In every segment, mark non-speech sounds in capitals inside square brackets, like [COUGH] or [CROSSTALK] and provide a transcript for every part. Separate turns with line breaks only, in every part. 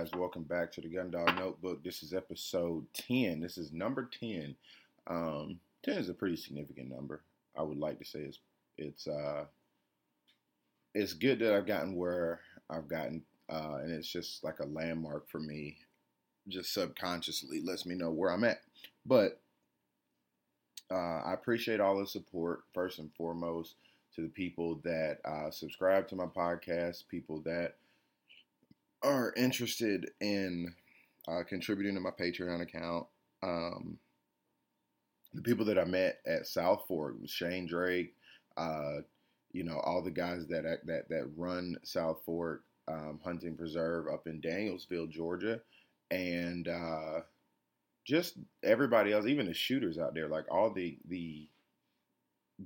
guys, welcome back to the Gundog Notebook. This is episode 10. This is number 10. Um, 10 is a pretty significant number. I would like to say it's it's uh it's good that I've gotten where I've gotten uh and it's just like a landmark for me. Just subconsciously lets me know where I'm at. But uh, I appreciate all the support first and foremost to the people that uh, subscribe to my podcast, people that are interested in uh, contributing to my Patreon account. Um, the people that I met at South Fork, Shane Drake, uh, you know, all the guys that that that run South Fork um, Hunting Preserve up in Danielsville, Georgia, and uh, just everybody else, even the shooters out there, like all the the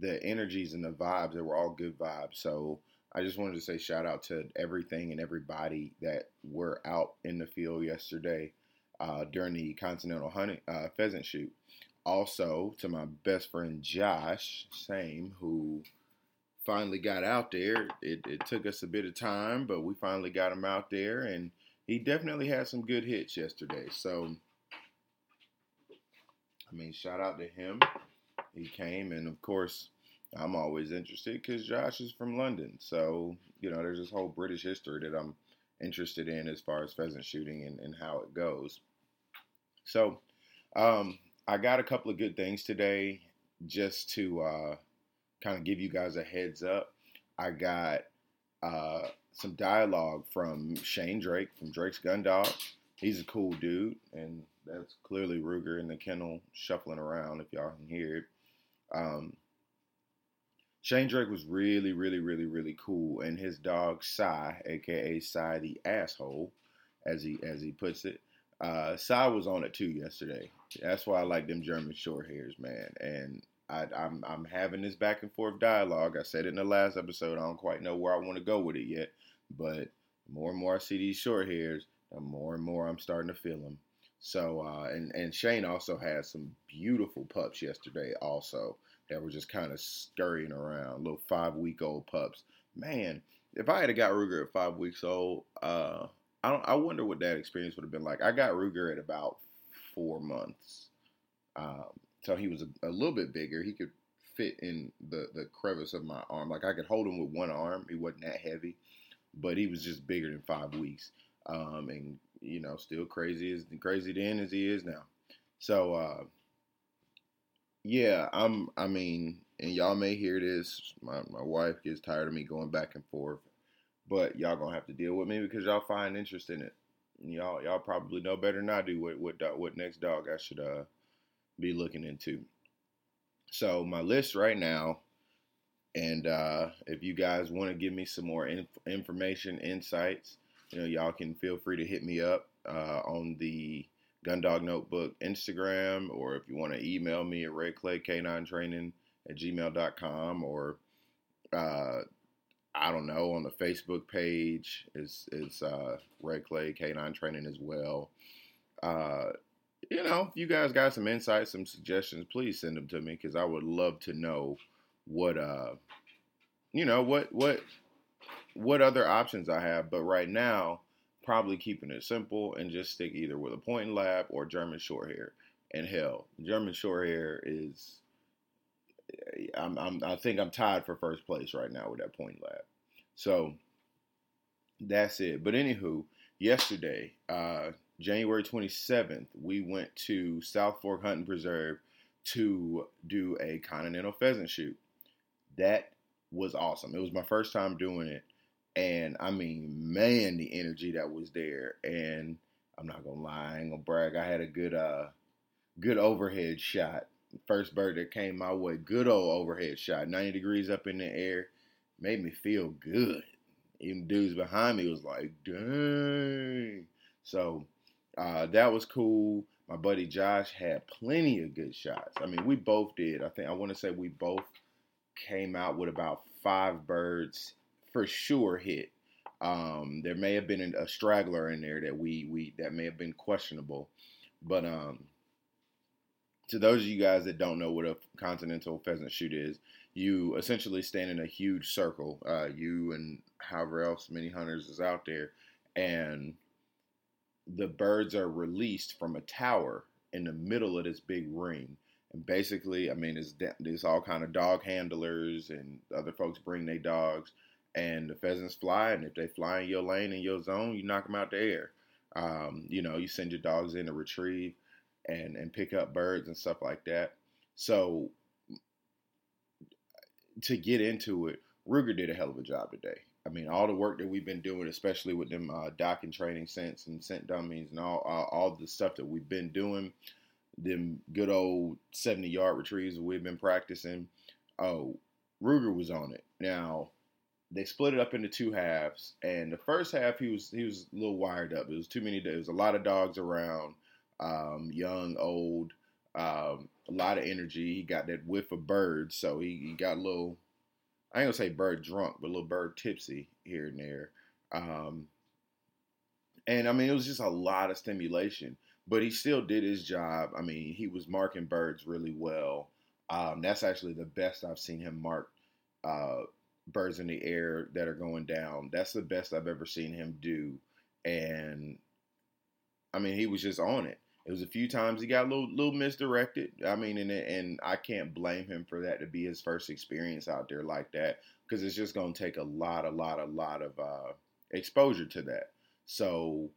the energies and the vibes, they were all good vibes. So I just wanted to say shout out to everything and everybody that were out in the field yesterday uh, during the Continental hunting uh, pheasant shoot. Also to my best friend Josh, same, who finally got out there. It, it took us a bit of time, but we finally got him out there, and he definitely had some good hits yesterday. So, I mean, shout out to him. He came, and of course, I'm always interested because Josh is from London. So, you know, there's this whole British history that I'm interested in as far as pheasant shooting and, and how it goes. So, um, I got a couple of good things today just to uh, kind of give you guys a heads up. I got uh, some dialogue from Shane Drake from Drake's Gun Dog. He's a cool dude, and that's clearly Ruger in the kennel shuffling around if y'all can hear it. Um, Shane Drake was really, really, really, really cool, and his dog Cy, aka Cy the asshole, as he as he puts it, uh, was on it too yesterday. That's why I like them German short hairs, man. And I, I'm I'm having this back and forth dialogue. I said it in the last episode. I don't quite know where I want to go with it yet, but more and more I see these short hairs, the more and more I'm starting to feel them. So, uh, and and Shane also had some beautiful pups yesterday, also that were just kind of scurrying around, little five week old pups. Man, if I had got Ruger at five weeks old, uh, I don't. I wonder what that experience would have been like. I got Ruger at about four months, um, so he was a, a, little bit bigger. He could fit in the the crevice of my arm. Like I could hold him with one arm. He wasn't that heavy, but he was just bigger than five weeks, um, and you know, still crazy as crazy then as he is now. So. Uh, yeah, I'm. I mean, and y'all may hear this. My my wife gets tired of me going back and forth, but y'all gonna have to deal with me because y'all find interest in it. And y'all y'all probably know better than I do what what what next dog I should uh be looking into. So my list right now, and uh, if you guys want to give me some more inf- information, insights, you know, y'all can feel free to hit me up uh, on the Gundog Notebook Instagram, or if you want to email me at redclayk9training at gmail.com, or uh, I don't know, on the Facebook page is is uh, Red Clay K9 Training as well. Uh, you know, if you guys got some insights, some suggestions, please send them to me because I would love to know what uh, you know, what what what other options I have. But right now, probably keeping it simple and just stick either with a point and lab or German short hair. And hell, German short hair is. I'm, I'm, I think I'm tied for first place right now with that point lab. So that's it. But anywho, yesterday, uh, January 27th, we went to South Fork Hunting Preserve to do a continental pheasant shoot. That was awesome. It was my first time doing it. And I mean, man, the energy that was there. And I'm not gonna lie, I ain't gonna brag. I had a good uh good overhead shot. First bird that came my way, good old overhead shot, 90 degrees up in the air, made me feel good. Even dudes behind me was like, dang. So uh, that was cool. My buddy Josh had plenty of good shots. I mean, we both did. I think I want to say we both came out with about five birds for sure hit. Um, there may have been a straggler in there that we we that may have been questionable, but um, to those of you guys that don't know what a continental pheasant shoot is, you essentially stand in a huge circle, uh, you and however else many hunters is out there, and the birds are released from a tower in the middle of this big ring. And basically, I mean, it's, there's all kind of dog handlers and other folks bring their dogs, and the pheasants fly. And if they fly in your lane in your zone, you knock them out the air. Um, you know, you send your dogs in to retrieve and and pick up birds and stuff like that. So to get into it, Ruger did a hell of a job today. I mean, all the work that we've been doing, especially with them uh, Dokken training scents and scent dummies and all, all, all the stuff that we've been doing, them good old 70 yard retrieves we've been practicing. Oh, Ruger was on it. Now, they split it up into two halves, and the first half he was he was a little wired up. It was too many. There was a lot of dogs around, um, young, old, um, a lot of energy. He got that whiff of birds, so he, he got a little I ain't gonna say bird drunk, but a little bird tipsy here and there. Um, and I mean, it was just a lot of stimulation, but he still did his job. I mean, he was marking birds really well. Um, that's actually the best I've seen him mark uh, birds in the air that are going down. That's the best I've ever seen him do. And I mean, he was just on it. It was a few times he got a little little misdirected. I mean, and and I can't blame him for that to be his first experience out there like that because it's just going to take a lot, a lot, a lot of uh, exposure to that. So,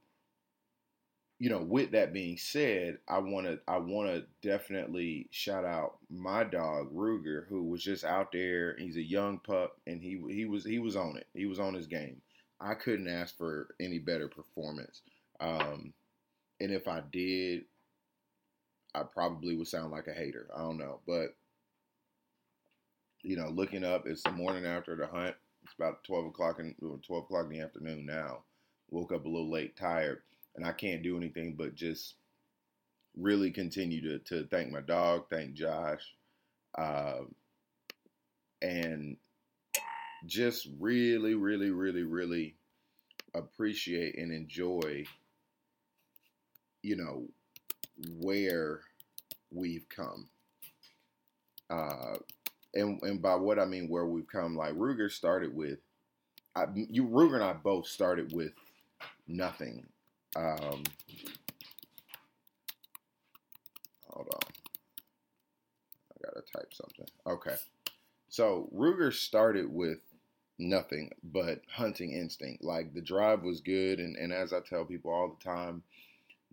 you know, with that being said, I want to I want to definitely shout out my dog Ruger, who was just out there. He's a young pup, and he he was he was on it. He was on his game. I couldn't ask for any better performance. Um, and if I did, I probably would sound like a hater. I don't know, but you know, looking up, it's the morning after the hunt. It's about twelve o'clock in twelve o'clock in the afternoon now. Woke up a little late, tired, and I can't do anything but just really continue to to thank my dog, thank Josh, uh, and just really, really, really, really appreciate and enjoy you know, where we've come. Uh, and and by what I mean where we've come, like Ruger started with, I, you Ruger and I both started with nothing. Um, hold on, I gotta type something. Okay, so Ruger started with nothing but hunting instinct. Like the drive was good, and and as I tell people all the time,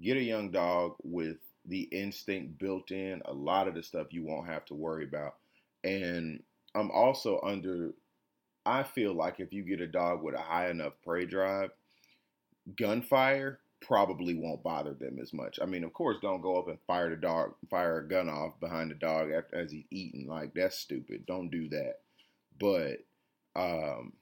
get a young dog with the instinct built in. A lot of the stuff you won't have to worry about. And I'm also under, I feel like if you get a dog with a high enough prey drive, gunfire probably won't bother them as much. I mean, of course, don't go up and fire the dog, fire a gun off behind the dog after, as he's eating. Like that's stupid. Don't do that. But um,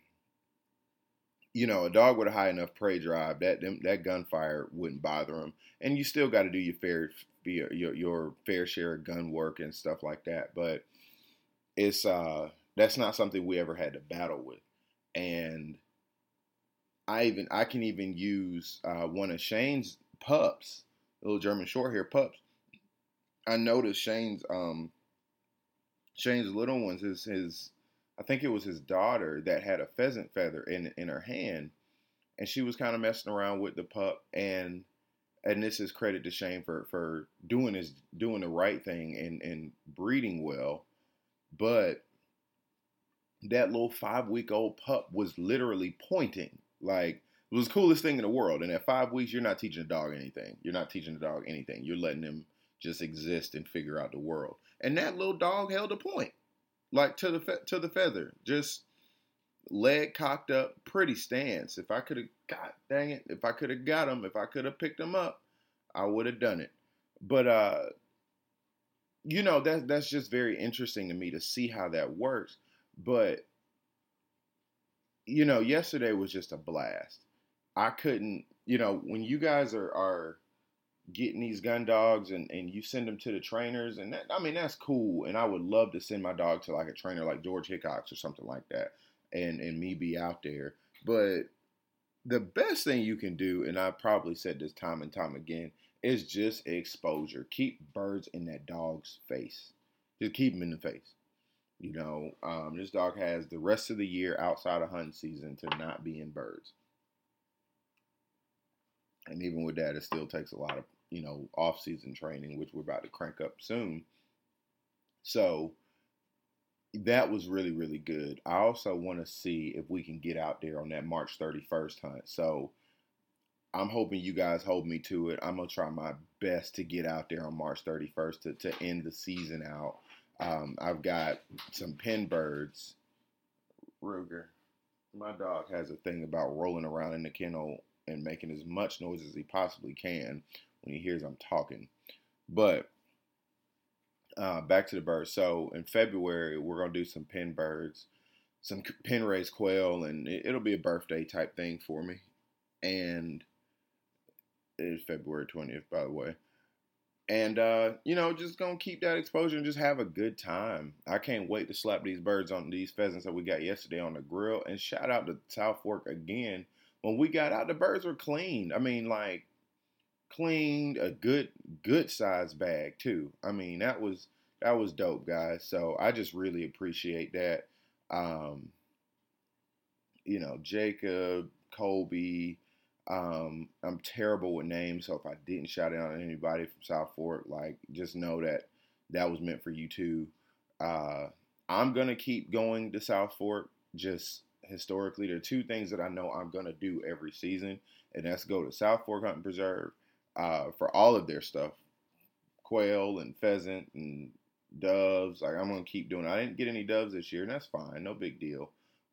you know, a dog with a high enough prey drive, that them, that gunfire wouldn't bother him. And you still got to do your fair your your fair share of gun work and stuff like that. But it's uh that's not something we ever had to battle with. And I even I can even use uh, one of Shane's pups, little German Shorthair pups. I noticed Shane's um Shane's little ones his his I think it was his daughter that had a pheasant feather in in her hand, and she was kind of messing around with the pup. And and this is credit to Shane for for doing his doing the right thing and and breeding well, but that little five week old pup was literally pointing like it was the coolest thing in the world. And at five weeks, you're not teaching a dog anything. You're not teaching the dog anything. You're letting him just exist and figure out the world. And that little dog held a point like to the fe- to the feather, just leg cocked up, pretty stance. If I could have, God dang it, if I could have got him, if I could have picked him up, I would have done it. But uh, you know that that's just very interesting to me to see how that works. But you know, yesterday was just a blast. I couldn't, you know, when you guys are are getting these gun dogs and, and you send them to the trainers and that, I mean that's cool. And I would love to send my dog to like a trainer like George Hickox or something like that and and me be out there. But the best thing you can do and I probably said this time and time again is just exposure. Keep birds in that dog's face. Just keep them in the face you know um, this dog has the rest of the year outside of hunting season to not be in birds And even with that, it still takes a lot of you know off season training, which we're about to crank up soon. So that was really really good. I also want to see if we can get out there on that March 31st hunt. So I'm hoping you guys hold me to it. I'm gonna try my best to get out there on March 31st to, to end the season out. Um, I've got some pen birds. Ruger, my dog has a thing about rolling around in the kennel and making as much noise as he possibly can when he hears I'm talking. But uh, back to the birds. So in February, we're gonna do some pen birds, some pen raised quail, and it, will be a birthday type thing for me. And it is February 20th, by the way. And uh, you know, just gonna keep that exposure and just have a good time. I can't wait to slap these birds on these pheasants that we got yesterday on the grill. And shout out to South Fork again. When we got out, the birds were clean. I mean, like cleaned a good good size bag too. I mean, that was that was dope, guys. So I just really appreciate that. Um, you know, Jacob, Colby, um, I'm terrible with names, so if I didn't shout out anybody from South Fork, like just know that that was meant for you too. Uh, I'm gonna keep going to South Fork. Just historically, there are two things that I know I'm gonna do every season, and that's go to South Fork Hunting Preserve uh, for all of their stuff, quail and pheasant and doves. Like I'm gonna keep doing. I didn't get any doves this year, and that's fine, no big deal.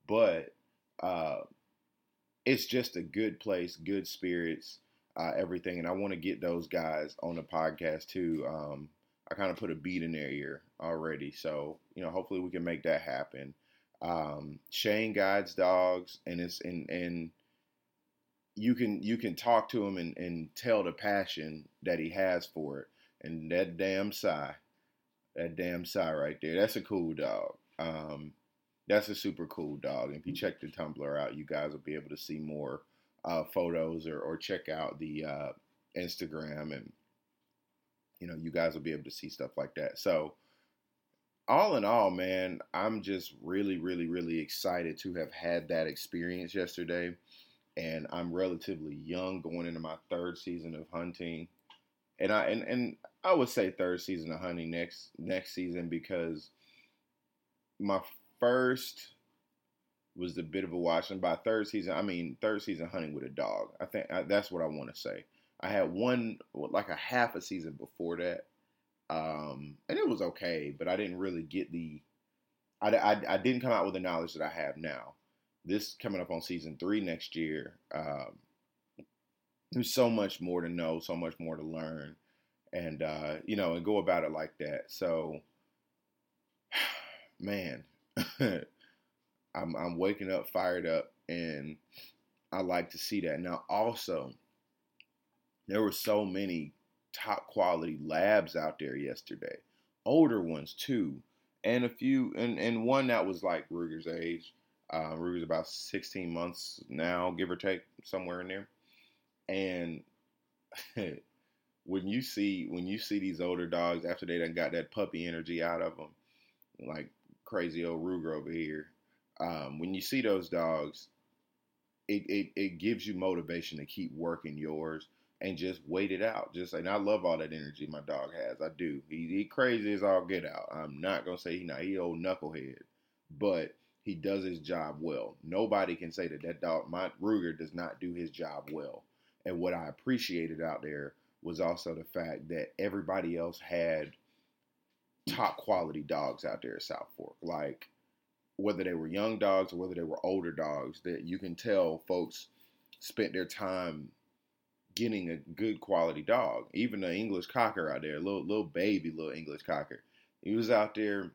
But uh, it's just a good place, good spirits, uh, everything. And I want to get those guys on the podcast too. Um, I kind of put a beat in their ear already, so you know, hopefully we can make that happen. Um, Shane guides dogs, and it's and and you can you can talk to him and, and tell the passion that he has for it. And that damn Cy, that damn Cy right there, that's a cool dog. Um, that's a super cool dog. If you check the Tumblr out, you guys will be able to see more uh, photos or, or check out the uh, Instagram, and you know, you guys will be able to see stuff like that. So, all in all, man, I'm just really, really, really excited to have had that experience yesterday. And I'm relatively young, going into my third season of hunting, and I and, and I would say third season of hunting next next season because my first was a bit of a watch, and by third season, I mean third season hunting with a dog. I think I, that's what I want to say. I had one like a half a season before that, um, and it was okay, but I didn't really get the. I, I, I, didn't come out with the knowledge that I have now. This coming up on season three next year. Um, there's so much more to know, so much more to learn, and uh, you know, and go about it like that. So, [SIGHS] man, [LAUGHS] I'm, I'm waking up fired up, and I like to see that. Now, also, there were so many top quality labs out there yesterday, older ones too, and a few, and, and one that was like Ruger's age. Uh, Ruger's about 16 months now, give or take, somewhere in there. And [LAUGHS] when you see when you see these older dogs after they done got that puppy energy out of them, like crazy old Ruger over here. Um, when you see those dogs, it, it, it gives you motivation to keep working yours and just wait it out. Just and I love all that energy my dog has. I do. He, he crazy as all get out. I'm not gonna say he not he old knucklehead, but he does his job well. Nobody can say that that dog, my Ruger, does not do his job well. And what I appreciated out there was also the fact that everybody else had top quality dogs out there at South Fork. Like whether they were young dogs or whether they were older dogs, that you can tell folks spent their time getting a good quality dog. Even the English cocker out there, little little baby little English cocker, he was out there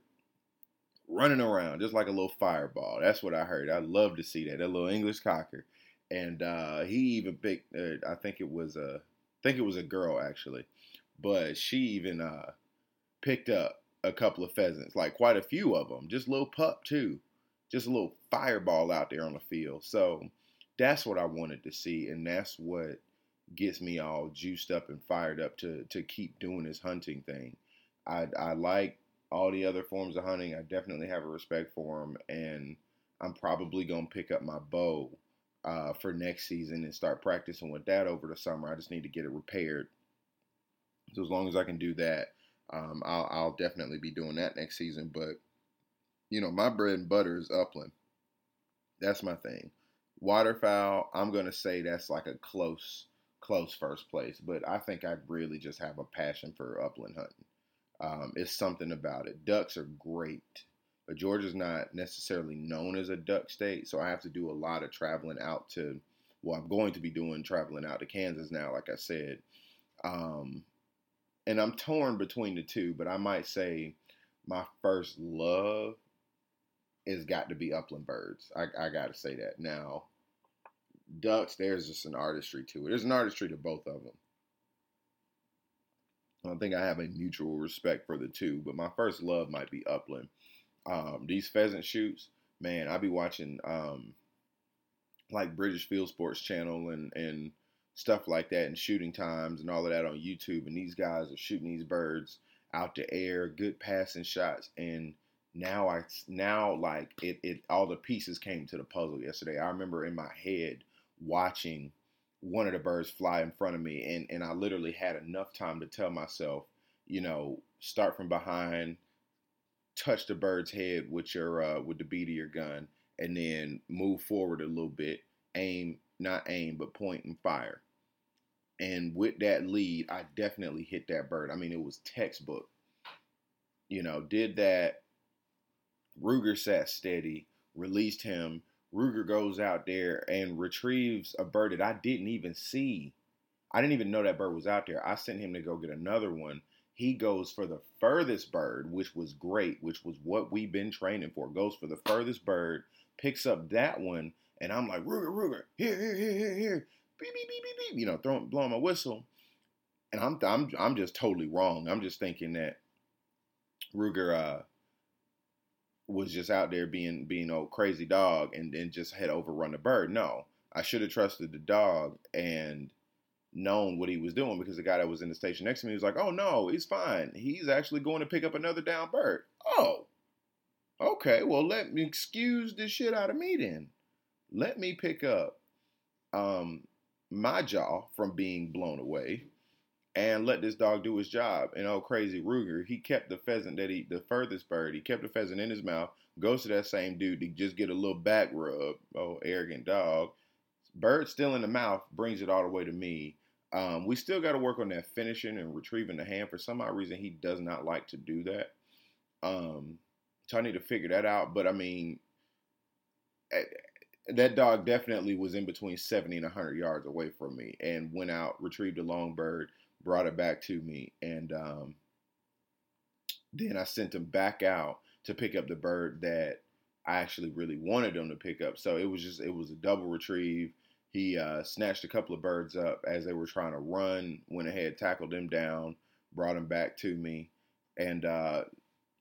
running around just like a little fireball. That's what I heard. I love to see that that little English cocker, and uh, he even picked. Uh, I think it was a, I think it was a girl actually, but she even uh, picked up a couple of pheasants, like quite a few of them, just a little pup too, just a little fireball out there on the field. So that's what I wanted to see, and that's what gets me all juiced up and fired up to to keep doing this hunting thing. I I like all the other forms of hunting. I definitely have a respect for them, and I'm probably gonna pick up my bow uh, for next season and start practicing with that over the summer. I just need to get it repaired. So as long as I can do that, um, I'll, I'll definitely be doing that next season. But you know, my bread and butter is upland. That's my thing. Waterfowl, I'm gonna say that's like a close, close first place. But I think I really just have a passion for upland hunting. Um, it's something about it. Ducks are great, but Georgia's not necessarily known as a duck state, so I have to do a lot of traveling out to. Well, I'm going to be doing traveling out to Kansas now, like I said. Um, and I'm torn between the two, but I might say my first love is got to be upland birds. I, I got to say that. Now, ducks, there's just an artistry to it. There's an artistry to both of them. I don't think I have a mutual respect for the two, but my first love might be upland. Um, these pheasant shoots, man, I'd be watching um, like British Field Sports Channel and and stuff like that, and shooting times and all of that on YouTube. And these guys are shooting these birds out the air, good passing shots, and now I now like it, it all the pieces came to the puzzle yesterday. I remember in my head watching one of the birds fly in front of me and, and I literally had enough time to tell myself, you know, start from behind, touch the bird's head with your uh, with the bead of your gun, and then move forward a little bit, aim, not aim, but point and fire. And with that lead, I definitely hit that bird. I mean, it was textbook. You know, did that Ruger sat steady, released him. Ruger goes out there and retrieves a bird that I didn't even see. I didn't even know that bird was out there. I sent him to go get another one. He goes for the furthest bird, which was great, which was what we've been training for. Goes for the furthest bird, picks up that one, and I'm like, Ruger, Ruger, here, here, here, here, here, beep, beep, beep, beep, beep, you know, throwing, blowing my whistle. And I'm, I'm, I'm just totally wrong. I'm just thinking that Ruger, uh, was just out there being being a crazy dog and then just had overrun the bird. No, I should have trusted the dog and known what he was doing because the guy that was in the station next to me was like, "Oh no, he's fine. He's actually going to pick up another down bird." Oh, okay. Well, let me excuse the shit out of me then. Let me pick up um, my jaw from being blown away and let this dog do his job. And oh, crazy Ruger, he kept the pheasant that he, the furthest bird, he kept the pheasant in his mouth, goes to that same dude to just get a little back rub. Oh, arrogant dog. Bird still in the mouth, brings it all the way to me. Um, we still got to work on that finishing and retrieving the hand. For some odd reason, he does not like to do that. Um, so I need to figure that out. But I mean, that dog definitely was in between 70 and 100 yards away from me and went out, retrieved a long bird, brought it back to me, and um, then I sent him back out to pick up the bird that I actually really wanted him to pick up. So it was just it was a double retrieve. He uh, snatched a couple of birds up as they were trying to run. Went ahead, tackled them down, brought them back to me, and uh,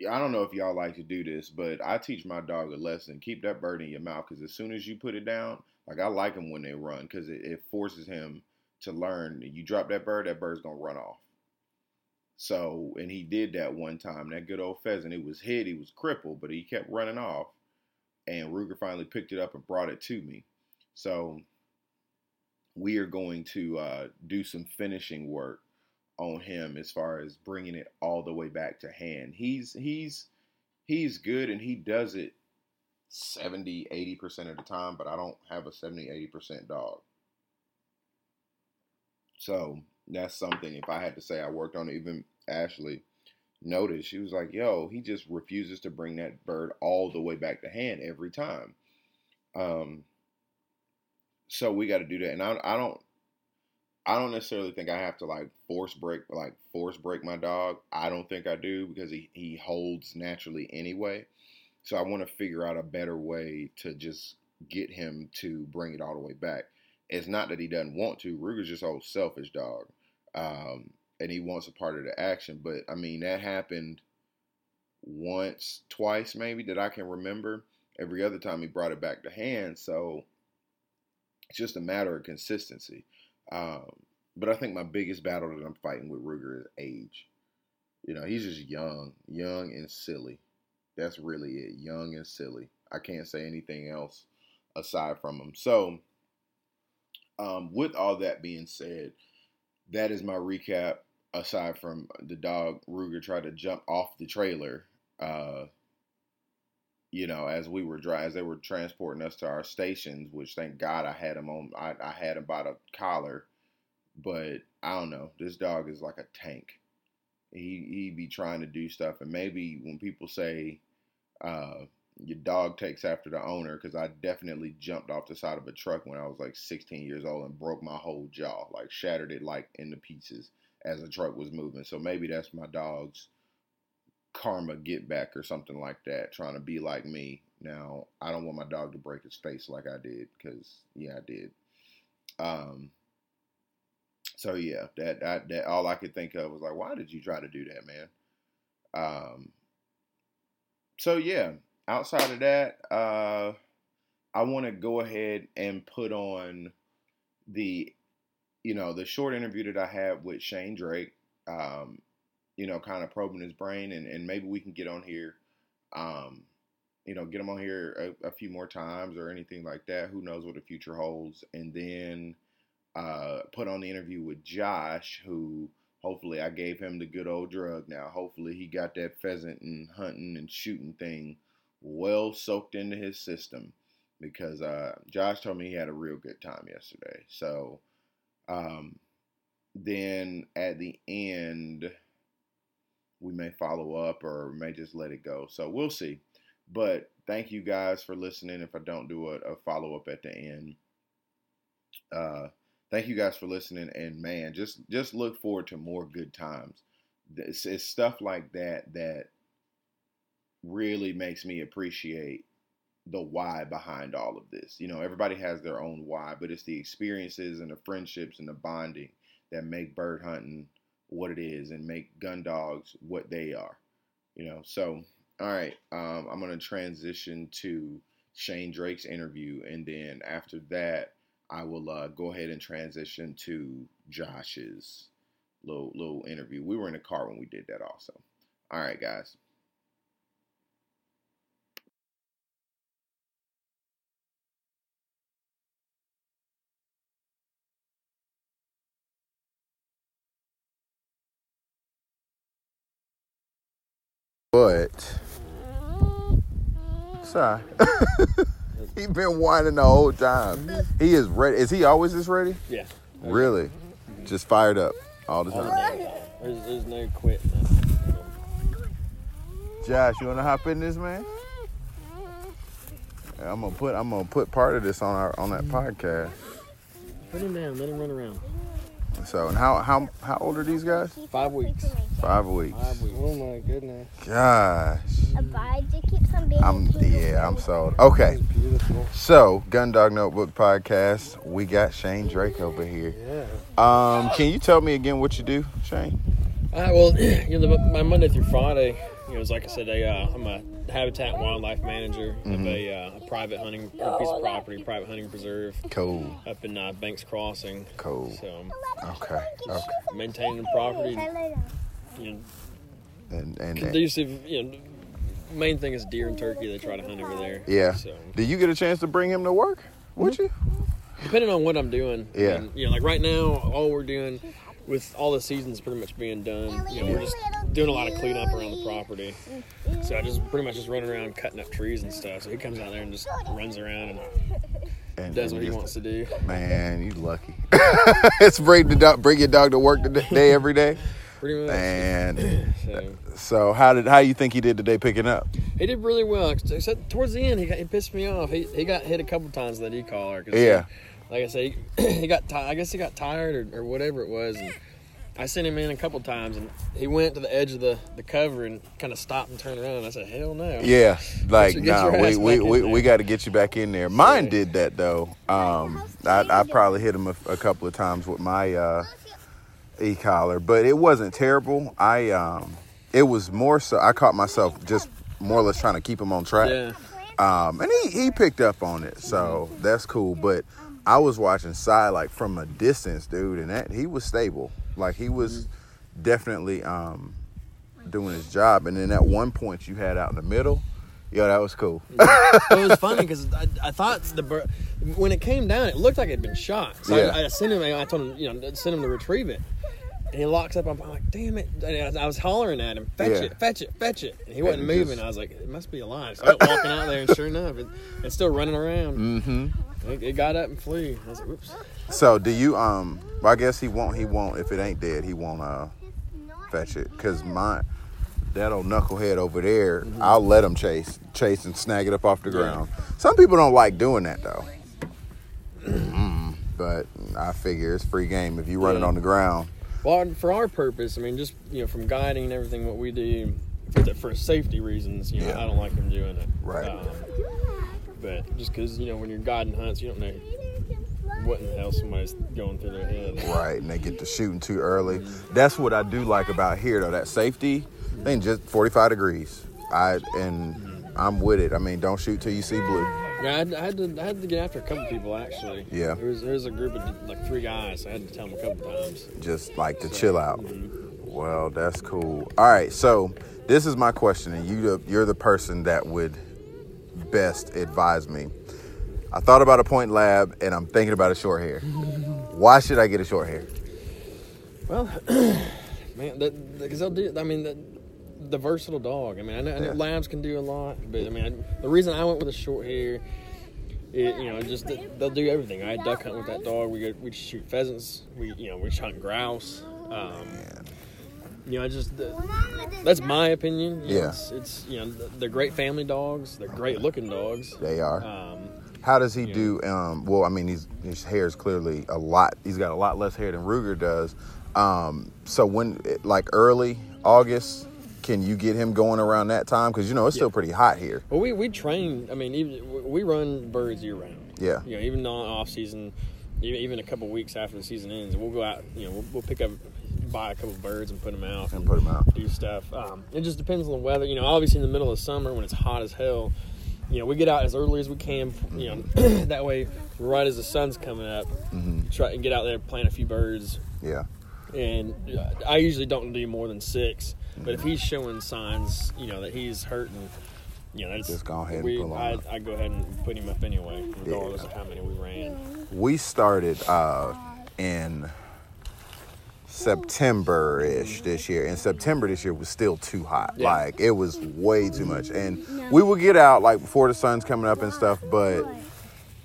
I don't know if y'all like to do this, but I teach my dog a lesson. Keep that bird in your mouth because as soon as you put it down, like I like them when they run because it, it forces him to learn. You drop that bird, that bird's gonna run off. So, and he did that one time. That good old pheasant, it was hit, he was crippled, but he kept running off. And Ruger finally picked it up and brought it to me. So, we are going to uh, do some finishing work on him as far as bringing it all the way back to hand. He's he's he's good and he does it 70 80% of the time, but I don't have a 70 80% dog. So that's something. If I had to say I worked on it, even Ashley noticed, she was like, "Yo, he just refuses to bring that bird all the way back to hand every time." Um, so we got to do that, and I, I don't, I don't necessarily think I have to like force break, like force break my dog. I don't think I do because he he holds naturally anyway. So I want to figure out a better way to just get him to bring it all the way back. It's not that he doesn't want to. Ruger's just old selfish dog, um, and he wants a part of the action. But I mean, that happened once, twice, maybe that I can remember. Every other time he brought it back to hand. So it's just a matter of consistency. Um, but I think my biggest battle that I'm fighting with Ruger is age. You know, he's just young, young and silly. That's really it. Young and silly. I can't say anything else aside from him. So Um, with all that being said, that is my recap. Aside from the dog Ruger tried to jump off the trailer, uh, you know, as we were driving, as they were transporting us to our stations, which thank God I had him on. I, I had him by the collar, but I don't know. This dog is like a tank. He he be trying to do stuff, and maybe when people say uh, your dog takes after the owner, because I definitely jumped off the side of a truck when I was like 16 years old and broke my whole jaw, like shattered it like into pieces as the truck was moving. So maybe that's my dog's karma get back or something like that, trying to be like me. Now, I don't want my dog to break his face like I did, because yeah, I did. Um. So yeah, that, that that all I could think of was like, why did you try to do that, man? Um. So yeah, outside of that, uh, I want to go ahead and put on the, you know, the short interview that I had with Shane Drake. Um, you know, kind of probing his brain, and, and maybe we can get on here, um, you know, get him on here a, a, few more times or anything like that. Who knows what the future holds? And then uh, put on the interview with Josh, who hopefully I gave him the good old drug. Now, hopefully he got that pheasant and hunting and shooting thing well soaked into his system because uh, Josh told me he had a real good time yesterday. So um, then at the end we may follow up or may just let it go. So we'll see. But thank you guys for listening. If I don't do a, a follow up at the end, uh, thank you guys for listening. And man, just just look forward to more good times. It's, it's stuff like that that really makes me appreciate the why behind all of this. You know, everybody has their own why, but it's the experiences and the friendships and the bonding that make bird hunting what it is and make gun dogs what they are. You know, so all right, um, I'm gonna transition to Shane Drake's interview, and then after that, I will uh, go ahead and transition to Josh's little little interview. We were in a car when we did that, also. All right, guys. But sorry. [LAUGHS] he been whining the whole time. He is ready. Is he always this ready?
Yeah.
Really? Just fired up all the time.
There's, there's no quit.
Josh, you wanna hop in this man? I'm gonna put I'm gonna put part of this on our on that podcast.
Put him down. Let him run around.
So, and how how how old are these guys?
Five weeks.
Five weeks.
Five weeks.
Oh my goodness.
Gosh.
Abide to keep some baby
I'm yeah, I'm sold. Okay.
Beautiful.
So, Gun Dog Notebook Podcast. We got Shane Drake over here.
Yeah.
Um, can you tell me again what you do, Shane?
All right. Well, [CLEARS THROAT] you know, the, my Monday through Friday, you know, it's like I said, a, uh, I'm a habitat and wildlife manager of a, uh, a private hunting a piece of property, private hunting preserve
Cool.
up in uh, Banks Crossing.
Cool.
So,
Okay. Okay.
maintaining the property, you know,
And and, and
conducive. You know, main thing is deer and turkey. They try to hunt over there.
yeah.
So,
Do you get a chance to bring him to work? Would you?
depending on what I'm doing.
Yeah.
And, you know, like right now, all we're doing with all the seasons pretty much being done, you know, we're just doing a lot of cleanup around the property. So I just pretty much just run around cutting up trees and stuff. So he comes out there and just runs around and
And,
does
and
what he wants to do.
Man, you lucky. [LAUGHS] it's bring the dog, bring your dog to work today every day.
Pretty much.
And [CLEARS THROAT]
So
so how did how you think he did today picking up?
he did really well. Except towards the end, he, got, he pissed me off. He, he got hit a couple times in the decaller. 'cause he-
Yeah.
like I said, he, [CLEARS THROAT] he got I guess he got tired or, or whatever it was. And I sent him in a couple times, and he went to the edge of the, the cover and kind of stopped and turned around. I said, "Hell no!"
Yeah, like no, we we, we, we got to get you back in there. Mine did that though. Um, I, I probably hit him a, a couple of times with my uh, e collar, but it wasn't terrible. I um, it was more so. I caught myself just more or less trying to keep him on track.
Yeah.
Um, and he, he picked up on it, so that's cool. But I was watching side like from a distance, dude, and that he was stable. Like he was definitely um, doing his job. And then at one point you had out in the middle, Yo, that was cool. [LAUGHS]
it was funny because I, I thought the bird when it came down, it looked like it had been shot. So
Yeah.
I, I sent him. I told him, you know, send him to retrieve it. And he locks up. I'm, I'm like, damn it! And I, I was hollering at him, fetch
Yeah.
it, fetch it, fetch it. And he wasn't
And
moving.
just-
I was like, it must be alive. So I went [LAUGHS] walking out there, and sure enough, it, it's still running around.
mm-hmm.
It, it got up and flew. I was like, whoops.
So do you um? Well, I guess he won't. He won't. If it ain't dead, he won't uh fetch it. Cause my that old knucklehead over there, I'll let him chase, chase and snag it up off the
Mm-hmm. Yeah.
ground. Some people don't like doing that though. But I figure it's free game if you run it on the ground.
Well, for our purpose, I mean, just you know, from guiding and everything, what we do for, the, for safety reasons, you know,
Yeah.
I don't like him doing it.
Right.
Um, but just because you know, when you're guiding hunts, you don't know what in the hell somebody's going through their head.
Right, and they get to shooting too early. That's what I do like about here though. That safety, they just 45 degrees. I and I'm with it. I mean, don't shoot till you see blue.
Yeah, I had, I had to I had to get after a couple people actually.
Yeah.
There was there was a group of like three guys. I had to tell them a couple times.
just like to chill out. Mm-hmm. Well, that's cool. All right, so this is my question, and you you're the person that would best advise me. I thought about a point lab, and I'm thinking about a short hair. [LAUGHS] Why should I get a short hair?
Well, [CLEARS THROAT] man, because I'll do. I mean, the, the versatile dog. I mean, I know, I know
Yeah.
labs can do a lot, but I mean, I, the reason I went with a short hair, it, you know, just they'll do everything. I had duck hunt with that dog. We go, we shoot pheasants. We you know we hunt grouse. Um, you know, I just the, that's my opinion. You know,
Yeah.
it's, it's you know they're great family dogs. They're great looking dogs.
they are.
Um,
How does he do? Um, well, I mean, he's, his hair is clearly a lot. He's got a lot less hair than Ruger does. Um, so when, like early August, can you get him going around that time? Because you know it's still pretty hot here.
Well, we, we train. I mean, even we run birds year round.
Yeah.
You know, even on off season, even, a couple weeks after the season ends, we'll go out. You know, we'll, we'll pick up, buy a couple birds and put them out
And put them out.
Do stuff. Um, it just depends on the weather. You know, obviously in the middle of summer when it's hot as hell, you know, we get out as early as we can. You know, [CLEARS THROAT] that way, right as the sun's coming up,
Mm-hmm.
try and get out there, plant a few birds.
Yeah.
And uh, I usually don't do more than six. But if he's showing signs, you know, that he's hurting, you know, that's,
Just go ahead and
we,
pull him
I,
up.
I go ahead and put him up anyway, regardless
Yeah.
of how many we ran.
we started uh, in September ish this year. And September this year was still too hot.
Yeah.
Like it was way too much. And we would get out like before the sun's coming up and stuff, but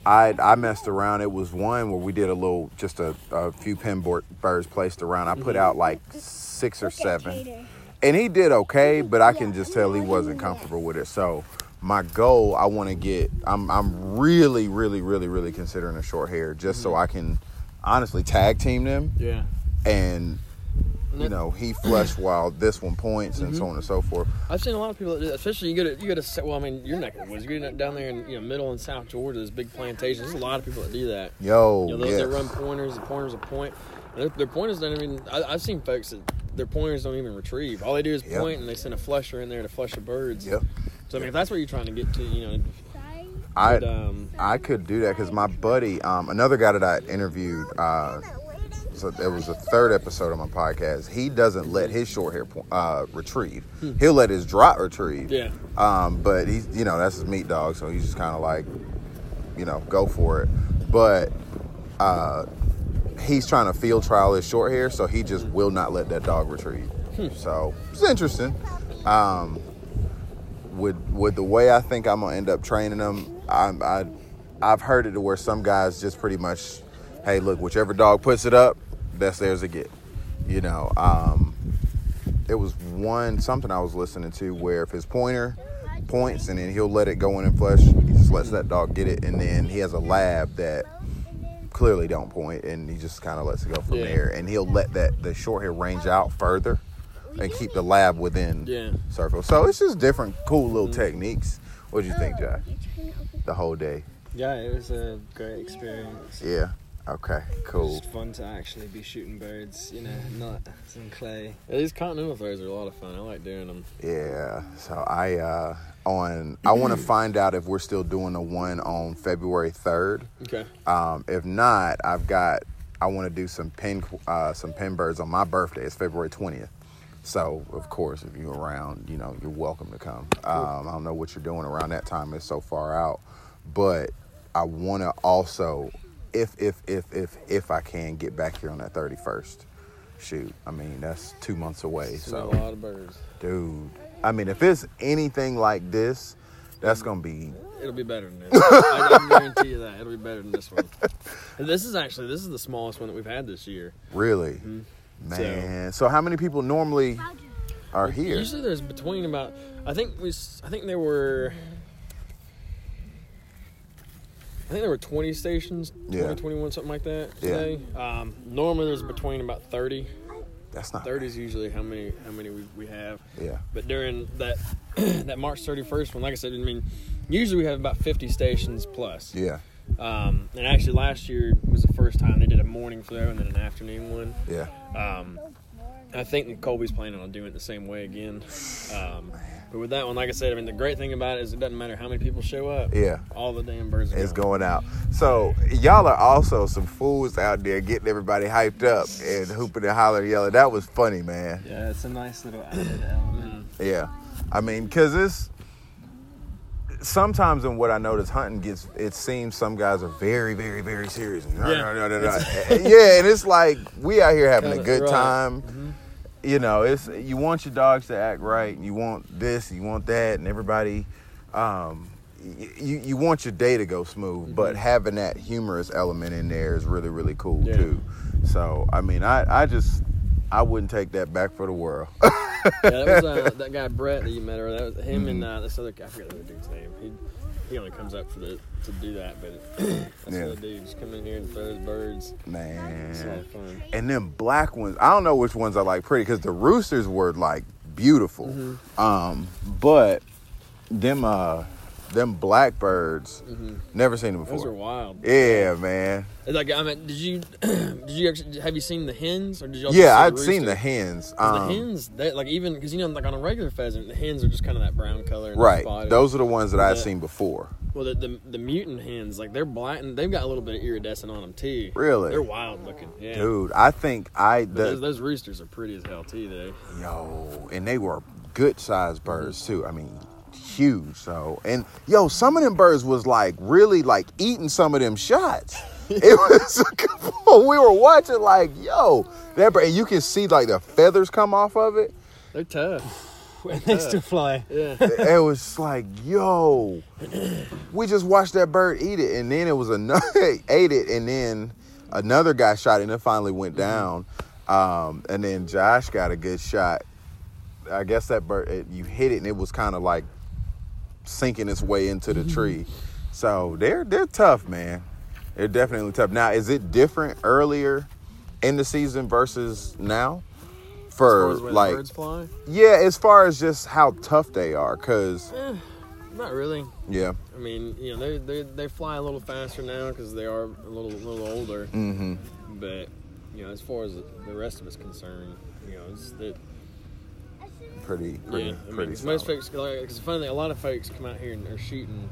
I I messed around. It was one where we did a little just a, a few pin board birds placed around. I put out like six or seven. And he did okay, but I can just tell he wasn't comfortable with it. So my goal, I want to get. I'm I'm really really really really considering a short hair just so mm-hmm. I can honestly tag team them
Yeah.
and you know he flush [CLEARS THROAT] while this one points and so mm-hmm. on and so forth.
I've seen a lot of people that do that, especially you go to you go to well, I mean, you're neck of the woods. You go down there in you know middle and South Georgia, there's big plantations. There's a lot of people that do that.
Yo,
You know, they,
yeah.
they run pointers. The pointers will point. Their, their pointers don't even. I, I've seen folks that their pointers don't even retrieve. All they do is
Yep.
point, and they send a flusher in there to flush the birds.
Yep.
So I mean, if that's what you're trying to get to, you know,
I
um,
I could do that because my buddy, um, another guy that I interviewed, uh, so it was the third episode of my podcast. He doesn't let his short hair uh, retrieve. He'll let his drop retrieve.
Hmm. yeah,
Um, but he's, you know, that's his meat dog, so he's just kind of like, you know, go for it. But uh, he's trying to field trial his short hair, so he just will not let that dog retrieve. So it's interesting. Um, with with the way I think I'm gonna end up training them, I, I I've heard it to where some guys just pretty much, hey, look, whichever dog puts it up, that's theirs to get. You know, um, it was one something I was listening to where if his pointer points and then he'll let it go in and flush, he just lets that dog get it, and then he has a lab that clearly don't point, and he just kind of lets it go from
Yeah.
there, and he'll let that the short hair range out further and keep the lab within
Yeah.
circle. So it's just different, cool little techniques. What do you think, Josh? The whole day.
Yeah, it was a great experience.
Yeah. Okay. Cool.
It's fun to actually be shooting birds, you know, not some clay.
Yeah, these continental throws are a lot of fun. I like doing them.
Yeah. So I uh on I want to find out if we're still doing the one on February third.
Okay.
Um, if not, I've got I want to do some pen uh, some pen birds on my birthday. It's February twentieth. So of course, if you're around, you know, you're welcome to come. Um, I don't know what you're doing around that time; it's so far out. But I want to also, if if if if if I can get back here on that 31st. Shoot, I mean that's two months away. So
a lot of birds.
dude. I mean, if it's anything like this, that's gonna be
It'll be better than this. I, I guarantee you that it'll be better than this one. And this is actually this is the smallest one that we've had this year.
really,
Mm-hmm.
man. So, how many people normally are here?
Usually there's between about I think we I think there were I think there were 20 stations, 20,
Yeah.
21, something like that
Yeah.
Um, normally there's between about 30.
That's not
30 is usually how many how many we, we have.
Yeah,
But during that [CLEARS THROAT] that March 31st one, like I said, I mean, usually we have about 50 stations plus.
yeah,
Um, and actually last year was the first time they did a morning flow and then an afternoon one.
yeah.
Um, I think Colby's planning on doing it the same way again. Um, but with that one, like I said, I mean, the great thing about it is it doesn't matter how many people show up.
Yeah.
All the damn birds are
It's going out. So y'all are also some fools out there getting everybody hyped up and hooping and hollering and yelling. That was funny, man.
Yeah, it's a nice little added element.
Yeah, I mean, because it's sometimes in what I notice, hunting gets. It seems some guys are very, very, very serious.
Yeah. [LAUGHS]
yeah, and it's like we out here having a
Kinda-
good
right.
time. You know, it's you want your dogs to act right. and You want this, you want that, and everybody. Um, you you want your day to go smooth, but having that humorous element in there is really really cool
Yeah.
too. So I mean, I I just I wouldn't take that back for the world. [LAUGHS]
yeah, that was uh, that guy Brett that you met, or that was him and
Mm-hmm.
uh, this other guy. I forget the other dude's name. He he only comes up for the to do that, but [CLEARS THROAT] that's
Yeah.
the dude. Just come in here and throw throws birds.
Man,
It's a lot of fun.
and then black ones. I don't know which ones I like pretty because the roosters were like beautiful.
Mm-hmm.
Um, but them uh them blackbirds, never seen them
Mm-hmm. Those are
before.
wild.
Yeah, man.
Like I mean, did you [CLEARS THROAT] did you actually have you seen the hens or did you?
Yeah, I'd seen the hens. Um,
the hens, they, like even because you know, like on a regular pheasant, the hens are just kind of that brown color.
Right. Those are the ones that I've seen before.
Well, the, the the mutant hens, like they're black and they've got a little bit of iridescent on them too.
Really?
They're wild looking. Yeah.
Dude, I think I the
those, those roosters are pretty as hell too. Though.
yo, and they were good sized birds too. I mean, huge. So, and yo, some of them birds was like really like eating some of them shots. [LAUGHS] It was [LAUGHS] we were watching like yo, that bird, and you can see like the feathers come off of it.
They're tough. [LAUGHS]
And they still fly.
Yeah.
It was like yo, we just watched that bird eat it, and then it was another ate it, and then another guy shot it, and it finally went down. Um, and then Josh got a good shot. I guess that bird, it, you hit it, and it was kind of like sinking its way into the tree. So they're they're tough, man. They're definitely tough. Now, is it different earlier in the season versus now? For
far as where the
like,
birds fly?
yeah, as far as just how tough they are, cause
Eh, not really.
yeah,
I mean, you know, they they they fly a little faster now because they are a little little older.
mm-hmm.
But you know, as far as the rest of us concerned, you know, it's that
pretty, pretty,
yeah.
Pretty.
mean, most folks, because funny a lot of folks come out here and are shooting,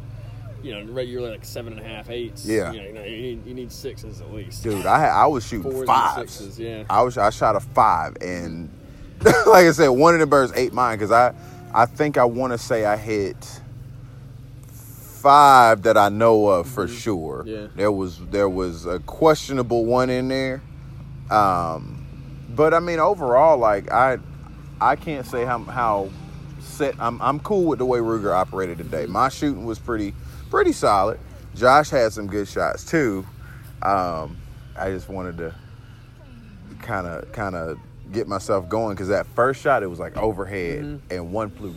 you know, regularly like seven and a half, eights.
Yeah.
You know, you, need, you need sixes at least.
dude, I I was [LAUGHS] shooting
Fours
fives.
sixes, yeah.
I was I shot a five, and [LAUGHS] like I said, one of the birds ate mine because I I think I want to say I hit five that I know of for sure.
Mm-hmm. Yeah.
There was there was a questionable one in there, um, but I mean overall, like I I can't say how how set I'm I'm cool with the way Ruger operated today. My shooting was pretty pretty solid. Josh had some good shots too. Um, I just wanted to kind of kind of get myself going because that first shot it was like overhead and one flew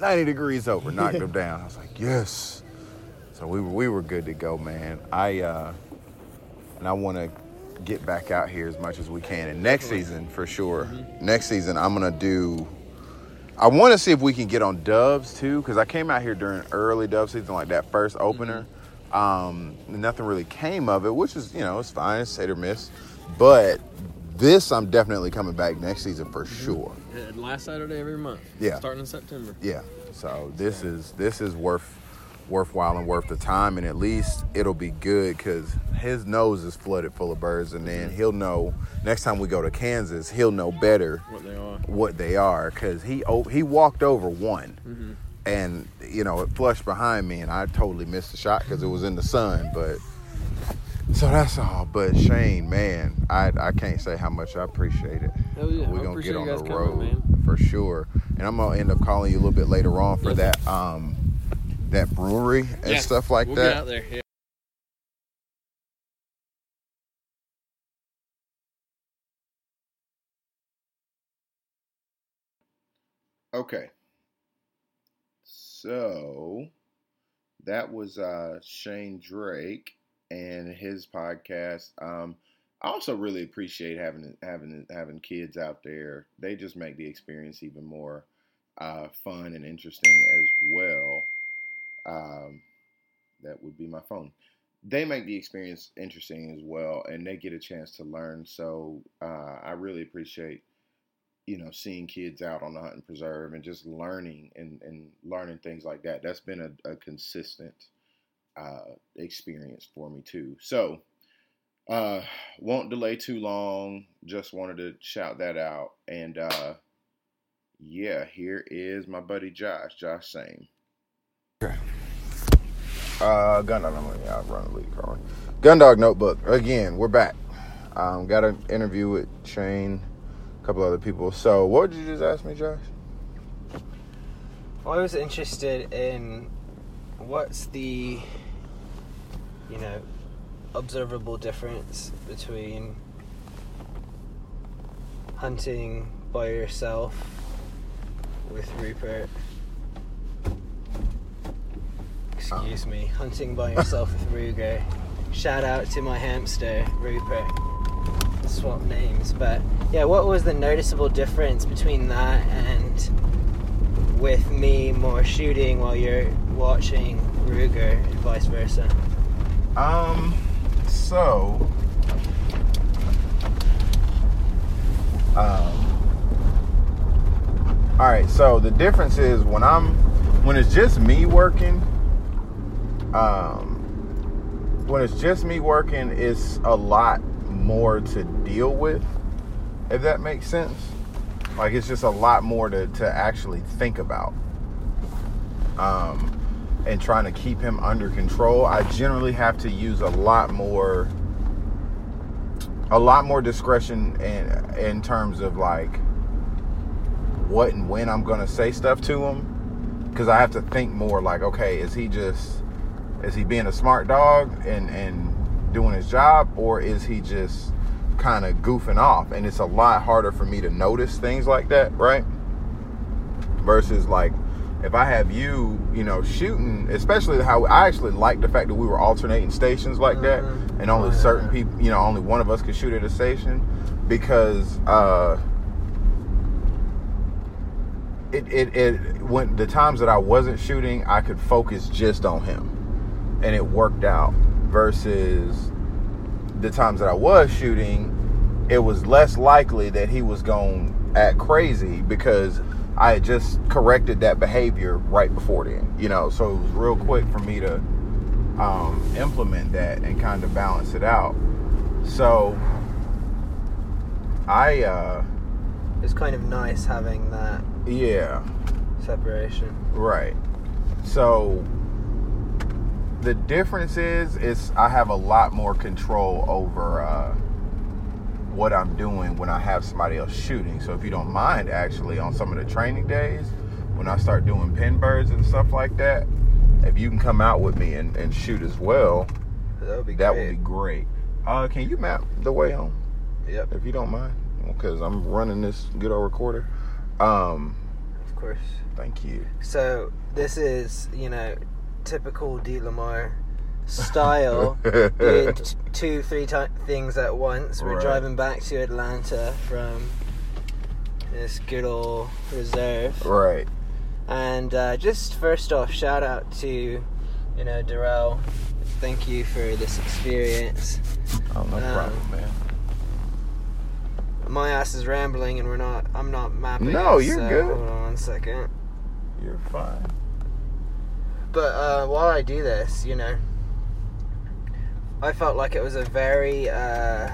90 degrees over, knocked him [LAUGHS] down. I was like, yes. So we were we were good to go, man. I uh, and I want to get back out here as much as we can. And next season, for sure. Next season, I'm gonna do. I want to see if we can get on doves too, because I came out here during early dove season, like that first opener. Um, nothing really came of it, which is you know it's fine, it's hit or miss. But this, I'm definitely coming back next season for sure.
Uh, Last Saturday every month.
Yeah.
Starting in September.
Yeah. So this is this is worth worthwhile and worth the time, and at least it'll be good because his nose is flooded full of birds, and then he'll know next time we go to Kansas, he'll know better
What they are.
what they are because he o- he walked over one, and you know it flushed behind me, and I totally missed the shot because it was in the sun. But so that's all. But Shane, man, I I can't say how much I appreciate it.
Hell yeah.
We're gonna get on the road for sure, and I'm gonna end up calling you a little bit later on for
Yeah.
that um that brewery and
Yeah,
stuff like
we'll
that.
Get out there. Yeah.
Okay. So that was uh, Shane Drake and his podcast. Um, I also really appreciate having having having kids out there. They just make the experience even more uh, fun and interesting as well. Um, that would be my phone. They make the experience interesting as well, and they get a chance to learn. So uh, I really appreciate you know, seeing kids out on the hunting preserve and just learning and, and learning things like that. That's been a, a consistent uh, experience for me too. So, uh, won't delay too long. Just wanted to shout that out. And uh, yeah, here is my buddy Josh, Josh Same. Uh, Gundog, I'm yeah, I run the lead, Carmen. Gundog Notebook. Again, we're back. Um, got an interview with Shane a couple other people. So, what did you just ask me, Josh?
I was interested in what's the, you know, observable difference between hunting by yourself with Rupert. Excuse me, hunting by yourself with Ruger. Shout out to my hamster, Rupert. Swap names, but yeah, what was the noticeable difference between that and with me more shooting while you're watching Ruger and vice versa?
Um, so, um, all right. So the difference is when I'm when it's just me working. Um, when it's just me working, it's a lot more to deal with. If that makes sense, like it's just a lot more to to actually think about. Um, and trying to keep him under control, I generally have to use a lot more a lot more discretion in in terms of like what and when I'm going to say stuff to him cuz I have to think more like okay, is he just is he being a smart dog and and doing his job or is he just kind of goofing off and it's a lot harder for me to notice things like that, right? Versus like if I have you, you know, shooting, especially how I actually like the fact that we were alternating stations like that,
Mhm.
and only
Oh,
certain people, you know, only one of us could shoot at a station, because uh, it it it when the times that I wasn't shooting, I could focus just on him, and it worked out. Versus the times that I was shooting, it was less likely that he was going to act crazy because I had just corrected that behavior right before then, you know. So it was real quick for me to um, implement that and kind of balance it out. So I, uh,
It's kind of nice having that
yeah,
separation.
right. So the difference is, is I have a lot more control over uh, what I'm doing when I have somebody else shooting. So if you don't mind, actually, on some of the training days, when I start doing pen birds and stuff like that, if you can come out with me and, and shoot as well,
That would be
that
great.
would be great. Uh, can you map the way home,
Yep,
if you don't mind? Because I'm running this good old recorder. Um,
of course.
thank you.
So this is, you know, typical D Lamar style. [LAUGHS] T- two, three ti things at once. We're
Right.
driving back to Atlanta from this good old reserve.
right.
And uh, just first off, shout out to, you know, Darrell. Thank you for this experience.
Oh, no
Um,
problem, man.
My ass is rambling, and we're not. I'm not mapping.
No,
it,
you're
so
good.
Hold on one second.
You're fine.
But uh, while I do this, you know, I felt like it was a very, uh,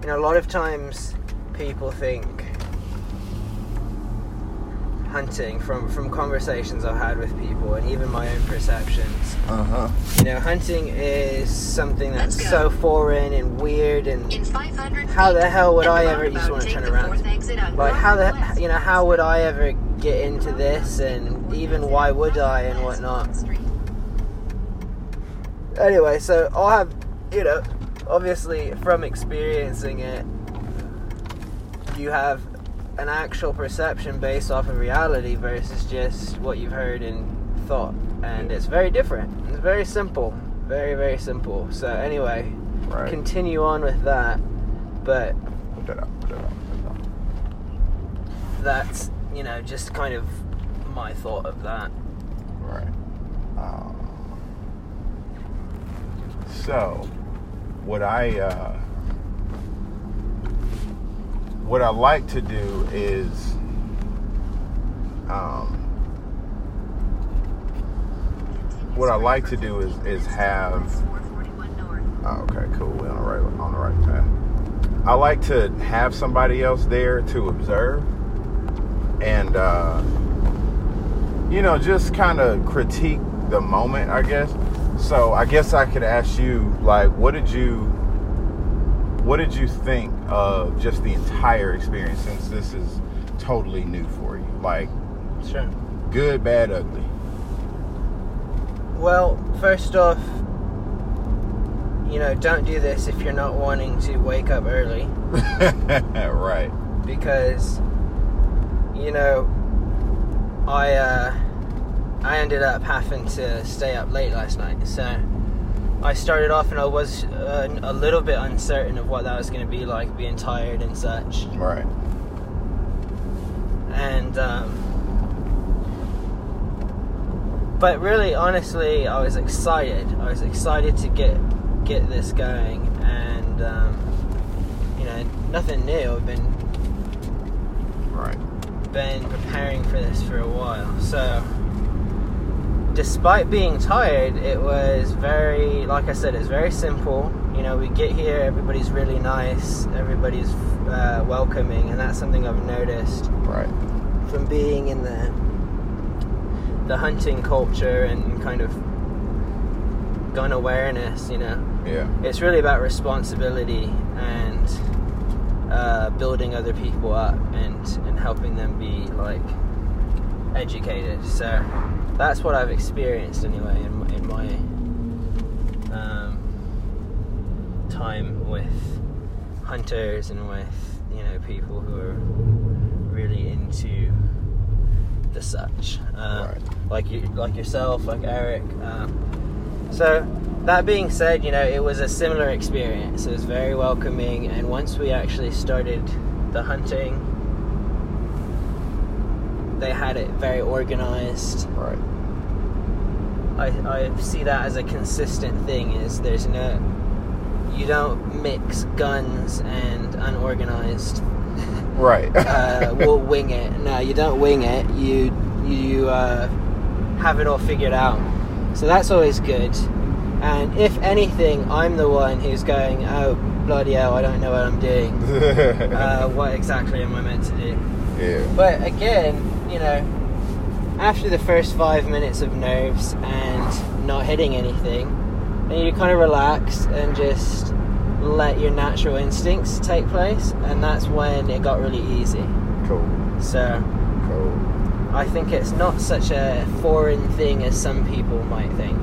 you know, a lot of times people think hunting from from conversations I've had with people and even my own perceptions.
Uh huh.
You know, hunting is something that's so foreign and weird and
In 500
how the hell would I ever? You just want to turn around.
fourth exit on
Like how the you know how would I ever get into this and even why would I and whatnot. Anyway, so I'll have you know obviously from experiencing it, you have an actual perception based off of reality versus just what you've heard and thought, and it's very different. It's very simple, very very simple. So anyway,
Right.
continue on with that, but that's you know just kind of my thought of that.
Right. Um, so, what I uh, what I like to do is um, what I like to do is is have Oh, okay, cool. We're on the right on the right path. I like to have somebody else there to observe and uh, you know just kind of critique the moment, I guess. So I guess I could ask you, like, what did you what did you think of just the entire experience since this is totally new for you? Like,
Sure.
good, bad, ugly.
Well, first off, you know, don't do this if you're not wanting to wake up early [LAUGHS]
right.
because you know, I uh I ended up having to stay up late last night. So I started off and I was uh, a little bit uncertain of what that was going to be like being tired and such.
Right.
and um, but really honestly i was excited i was excited to get get this going and um, you know nothing new i've been
Right.
Been preparing for this for a while so despite being tired it was very like i said it's very simple you know we get here everybody's really nice everybody's uh, welcoming and that's something i've noticed
Right.
from being in the the hunting culture and kind of gun awareness, you know.
Yeah.
It's really about responsibility and uh, building other people up and and helping them be like educated. So that's what I've experienced anyway in, my- in my um, time with hunters and with you know people who are really into the such, uh,
Right.
like you, like yourself, like Eric. Um, so that being said, you know it was a similar experience. It was very welcoming, and once we actually started the hunting, they had it very organized.
Right.
I, I see that as a consistent thing. Is there's no you don't mix guns and unorganized [LAUGHS]
Right. [LAUGHS]
uh, we'll wing it. No, you don't wing it. You you uh, have it all figured out. So that's always good. And if anything, I'm the one who's going, oh bloody hell, I don't know what I'm doing. [LAUGHS] Uh, what exactly am I meant to do?
yeah.
But again, you know, after the first five minutes of nerves and not hitting anything, then you kind of relax and just let your natural instincts take place, and that's when it got really easy.
Cool.
So
Cool.
I think it's not such a foreign thing as some people might think.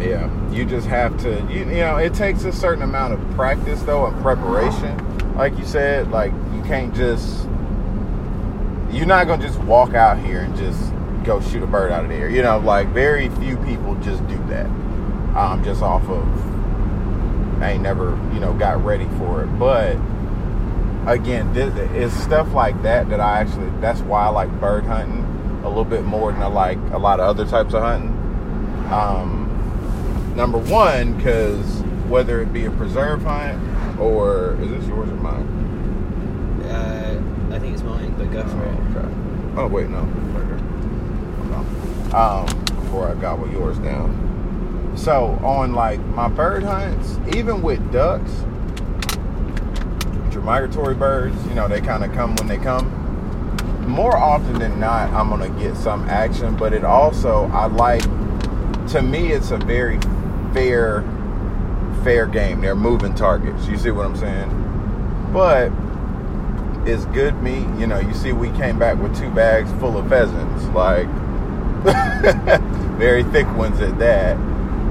Yeah.
You just have to. You, you know, it takes a certain amount of practice though and preparation. Like you said, like you can't just. You're not gonna just walk out here and just go shoot a bird out of the air. You know, like very few people just do that. Um, just off of. I ain't never, you know, got ready for it, but again, this, it's stuff like that that I actually. That's why I like bird hunting a little bit more than I like a lot of other types of hunting. Um, number one, because whether it be a preserve hunt or is this yours or mine?
Uh, I think it's mine, but go for it.
Oh, okay. Oh wait, no. Right here. Hold on. Um, before I gobble yours down. So on like my bird hunts, even with ducks, which are migratory birds, you know, they kind of come when they come. More often than not, I'm gonna get some action, but it also I like. To me, it's a very fair, fair game. They're moving targets. You see what I'm saying? But it's good meat. You know, you see, we came back with two bags full of pheasants, like [LAUGHS] very thick ones at that.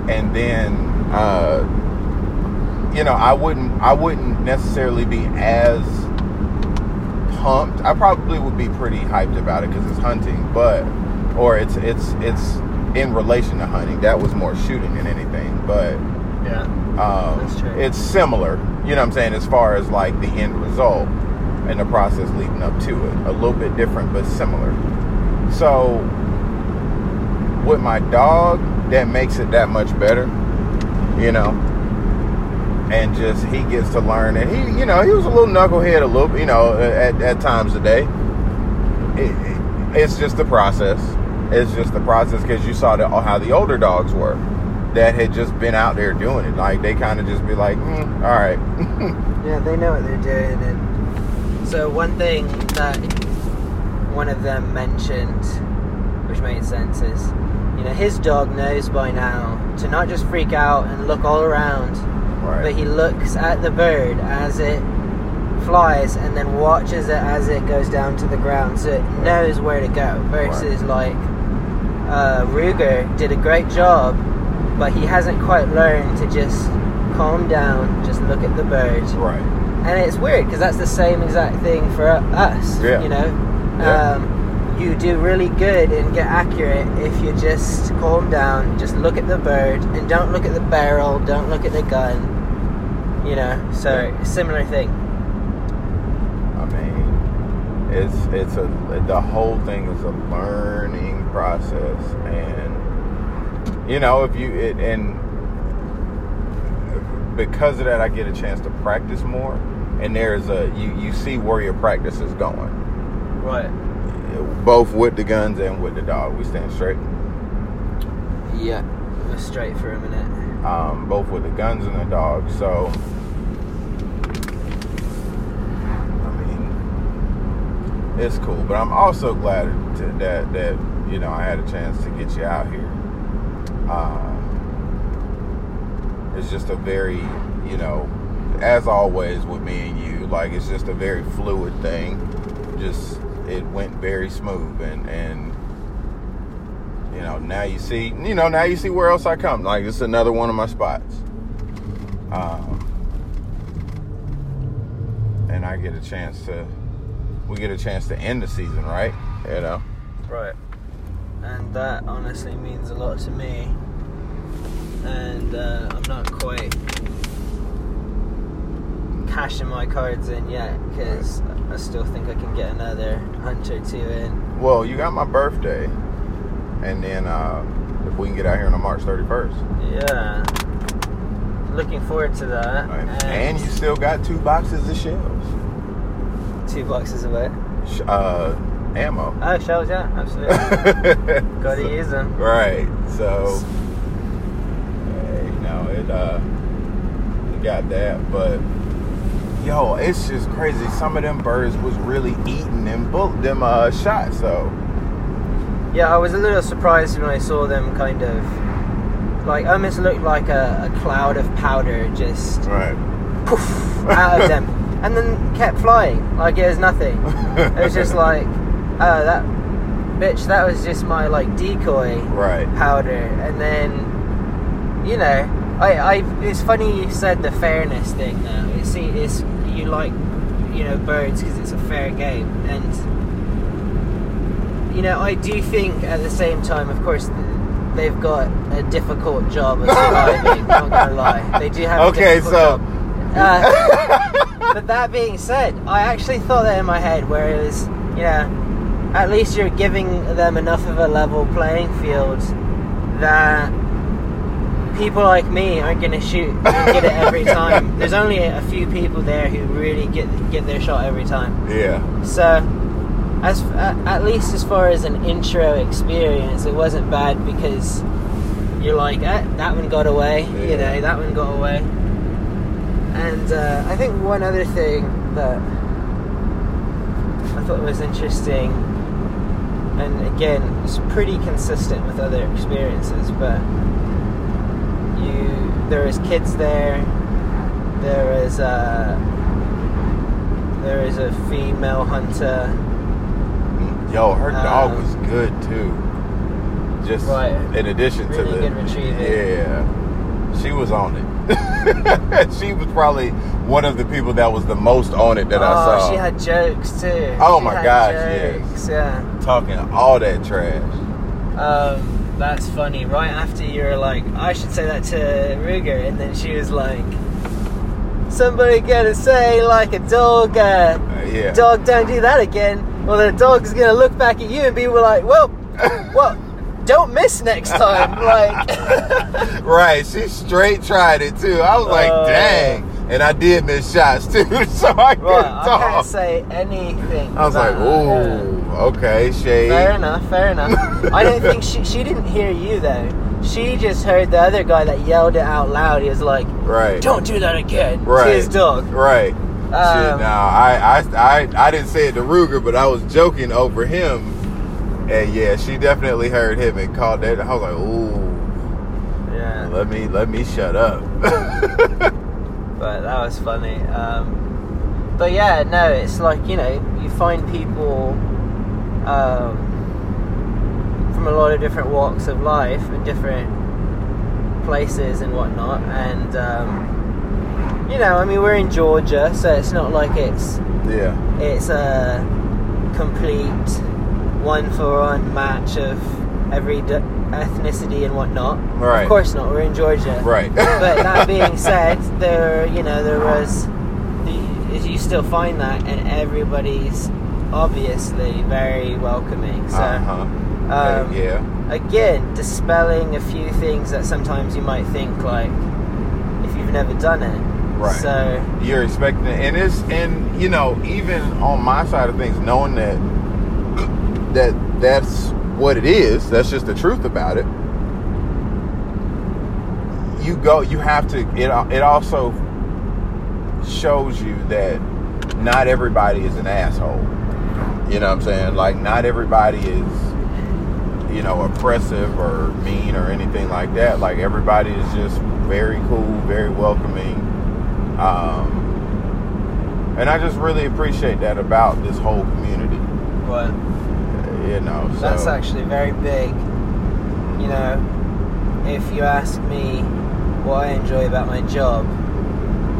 And then, uh, you know, I wouldn't, I wouldn't necessarily be as pumped. I probably would be pretty hyped about it because it's hunting, but or it's it's it's in relation to hunting. That was more shooting than anything, but
Yeah.
um,
That's true.
it's similar. You know what I'm saying? As far as like the end result and the process leading up to it, a little bit different but similar. So with my dog, that makes it that much better. You know, and just he gets to learn, and he, you know, he was a little knucklehead, a little, you know, at, at times a day. It, it- it's just the process. It's just the process because you saw the, how the older dogs were that had just been out there doing it. Like they kind of just be like, mm, all right, [LAUGHS]
Yeah, they know what they're doing. And so one thing that one of them mentioned, which made sense, is you know his dog knows by now to not just freak out and look all around, but he looks at the bird as it flies and then watches it as it goes down to the ground, so it knows where to go. Versus like uh, Ruger did a great job, but he hasn't quite learned to just calm down, just look at the bird.
right,
And it's weird because that's the same exact thing for us.
Yeah.
You know,
Yeah.
um, you do really good and get accurate if you just calm down, just look at the bird, and don't look at the barrel, don't look at the gun. You know, so similar thing.
I mean, it's it's a the whole thing is a learning process, and you know if you it, and because of that, I get a chance to practice more, and there's a you you see where your practice is going,
Right.
both with the guns and with the dog. We stand straight,
Yeah. Go straight for a minute.
um, both with the guns and the dog. So. I mean, it's cool. But I'm also glad to, that that you know I had a chance to get you out here. Uh, it's just a very you know, as always with me and you, like it's just a very fluid thing. Just it went very smooth and and you know now you see you know now you see where else I come. Like it's another one of my spots. Um, and I get a chance to we get a chance to end the season, right? You know.
Right. And that honestly means a lot to me. And uh, I'm not quite cashing my cards in yet because I still think I can get another hunt or two in.
Well, you got my birthday, and then uh, if we can get out here on March 31st,
Yeah. Looking forward to that.
and, and you still got two boxes of shells,
two boxes of it.
Sh- uh, ammo.
Oh, shells, yeah, absolutely. [LAUGHS] Gotta
So-
use them.
Right. So, you know, it uh, you got that, but yo, it's just crazy. Some of them birds was really eating them bull them uh shots though.
Yeah, I was a little surprised when I saw them kind of like almost looked like a, a cloud of powder just
Right.
poof out of them, [LAUGHS] and then kept flying like it was nothing. It was just [LAUGHS] like, oh, that bitch, that was just my like decoy
right.
powder, and then you know, I, I it's funny you said the fairness thing. You see, it's you like you know birds because it's a fair game, and you know I do think at the same time, of course. They've got a difficult job of [LAUGHS] surviving. not gonna lie, they do have. A
Okay,
difficult
so-
job. Uh, [LAUGHS] but that being said, I actually thought that in my head, where it was, you know, at least you're giving them enough of a level playing field that people like me aren't going to shoot and get it every [LAUGHS] time. There's only a few people there who really get get their shot every time.
Yeah.
So as at, least as far as an intro experience, it wasn't bad because you're like, eh, that one got away, you know, that one got away. And uh, I think one other thing that I thought was interesting, and again, it's pretty consistent with other experiences, but you there is kids there, there is a there is a female hunter.
Yo, her dog
Um,
was good too. Just
Right.
in addition to the yeah, she was on it. [LAUGHS] she was probably one of the people that was the most on it that
oh,
I saw.
she had jokes too.
Oh
She
my gosh, yes.
jokes, yeah.
talking all that trash.
Um, that's funny. Right after you were like, I should say that to Ruger, and then she was like, somebody gotta say like a dog, uh,
Uh, yeah.
dog don't do that again. Well, the dog's gonna look back at you and be like, well, [LAUGHS] well, don't miss next time. Like, [LAUGHS]
right, she straight tried it too. I was like,
Uh,
dang. And I did miss shots [LAUGHS] too, so I couldn't
right, I
talk.
can't say anything.
I was like, ooh, okay, shade.
Fair enough, fair enough. [LAUGHS] I don't think she she didn't hear you though. She just heard the other guy that yelled it out loud. He was like,
Right.
"Don't do that again."
Right.
To his dog.
Right. Shit,
Um,
now I, I I I didn't say it to Ruger, but I was joking over him. And yeah, she definitely heard him and called that. I was like, ooh,
Yeah,
let me let me shut up. [LAUGHS]
but that was funny. Um, but yeah, no, it's like you know, you find people um, from a lot of different walks of life and different places and whatnot, and um, you know, I mean, we're in Georgia, so it's not like it's
yeah.
it's a complete one for one match of every d- ethnicity and whatnot.
Right.
Of course not. We're in Georgia.
Right.
But that [LAUGHS] being said, there you know there was you still find that, and everybody's obviously very welcoming. So
uh-huh.
um,
yeah.
again, dispelling a few things that sometimes you might think like if you've never done it.
Right.
So
You're expecting it, and it's and you know even on my side of things, knowing that that that's what it is. That's just the truth about it. You go. You have to. It. It also shows you that not everybody is an asshole. You know what I'm saying? Like not everybody is, you know, oppressive or mean or anything like that. Like everybody is just very cool, very welcoming. Um, and I just really appreciate that about this whole community.
what?
You know, so
That's actually very big. You know, if you ask me what I enjoy about my job,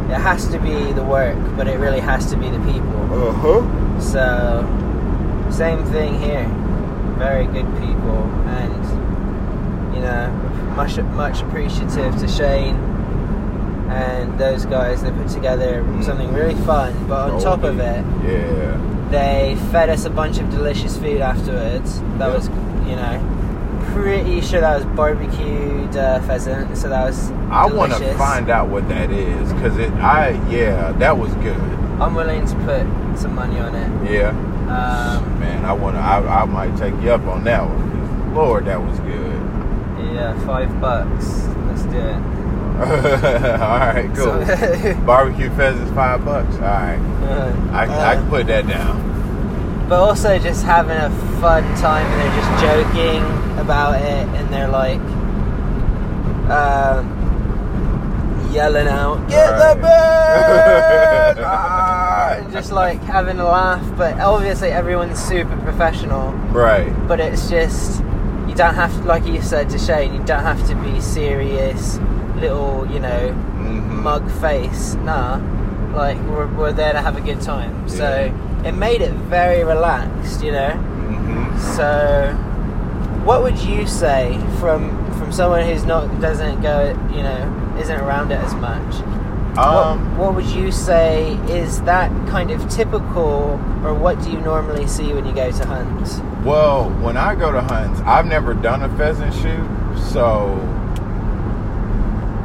it has to be the work, but it really has to be the people.
Uh huh.
So, same thing here. Very good people, and you know, much much appreciative to Shane and those guys. They put together something really fun, but on top of it,
Yeah.
They fed us a bunch of delicious food afterwards. That
Yeah.
was, you know, pretty sure that was barbecued uh, pheasant. So that was
I want to find out what that is because it. I yeah, that was good.
I'm willing to put some money on it.
Yeah.
Um,
Man, I want to. I, I might take you up on that one. Lord, that was good.
yeah, five bucks. Let's do it. [LAUGHS]
All right, cool.
So- [LAUGHS]
Barbecue pheasants, five bucks. All right, I, I
Uh,
can put that down.
but also just having a fun time and they're just joking about it and they're like um, yelling out get
Right.
the [LAUGHS] bird Ah, and just like having a laugh but obviously everyone's super professional
Right.
but it's just you don't have to like you said to Shane you don't have to be serious little you know
Mm-hmm.
mug face. Nah, like we're, we're there to have a good time. So it made it very relaxed, you know.
Mm-hmm.
So, what would you say from from someone who's not doesn't go, you know, isn't around it as much?
Um.
what, what would you say is that kind of typical, or what do you normally see when you go to hunts?
Well, when I go to hunts, I've never done a pheasant shoot, so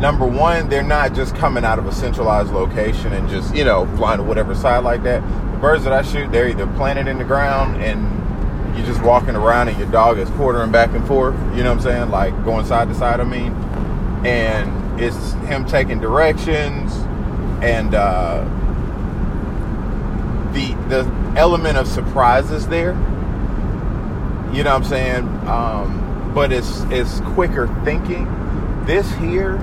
number one, they're not just coming out of a centralized location and just you know flying to whatever side like that. the birds that I shoot, they're either planted in the ground and you're just walking around and your dog is quartering back and forth. You know what I'm saying? Like going side to side. I mean, and it's him taking directions and uh, the the element of surprise is there. You know what I'm saying? Um, but it's it's quicker thinking. This here,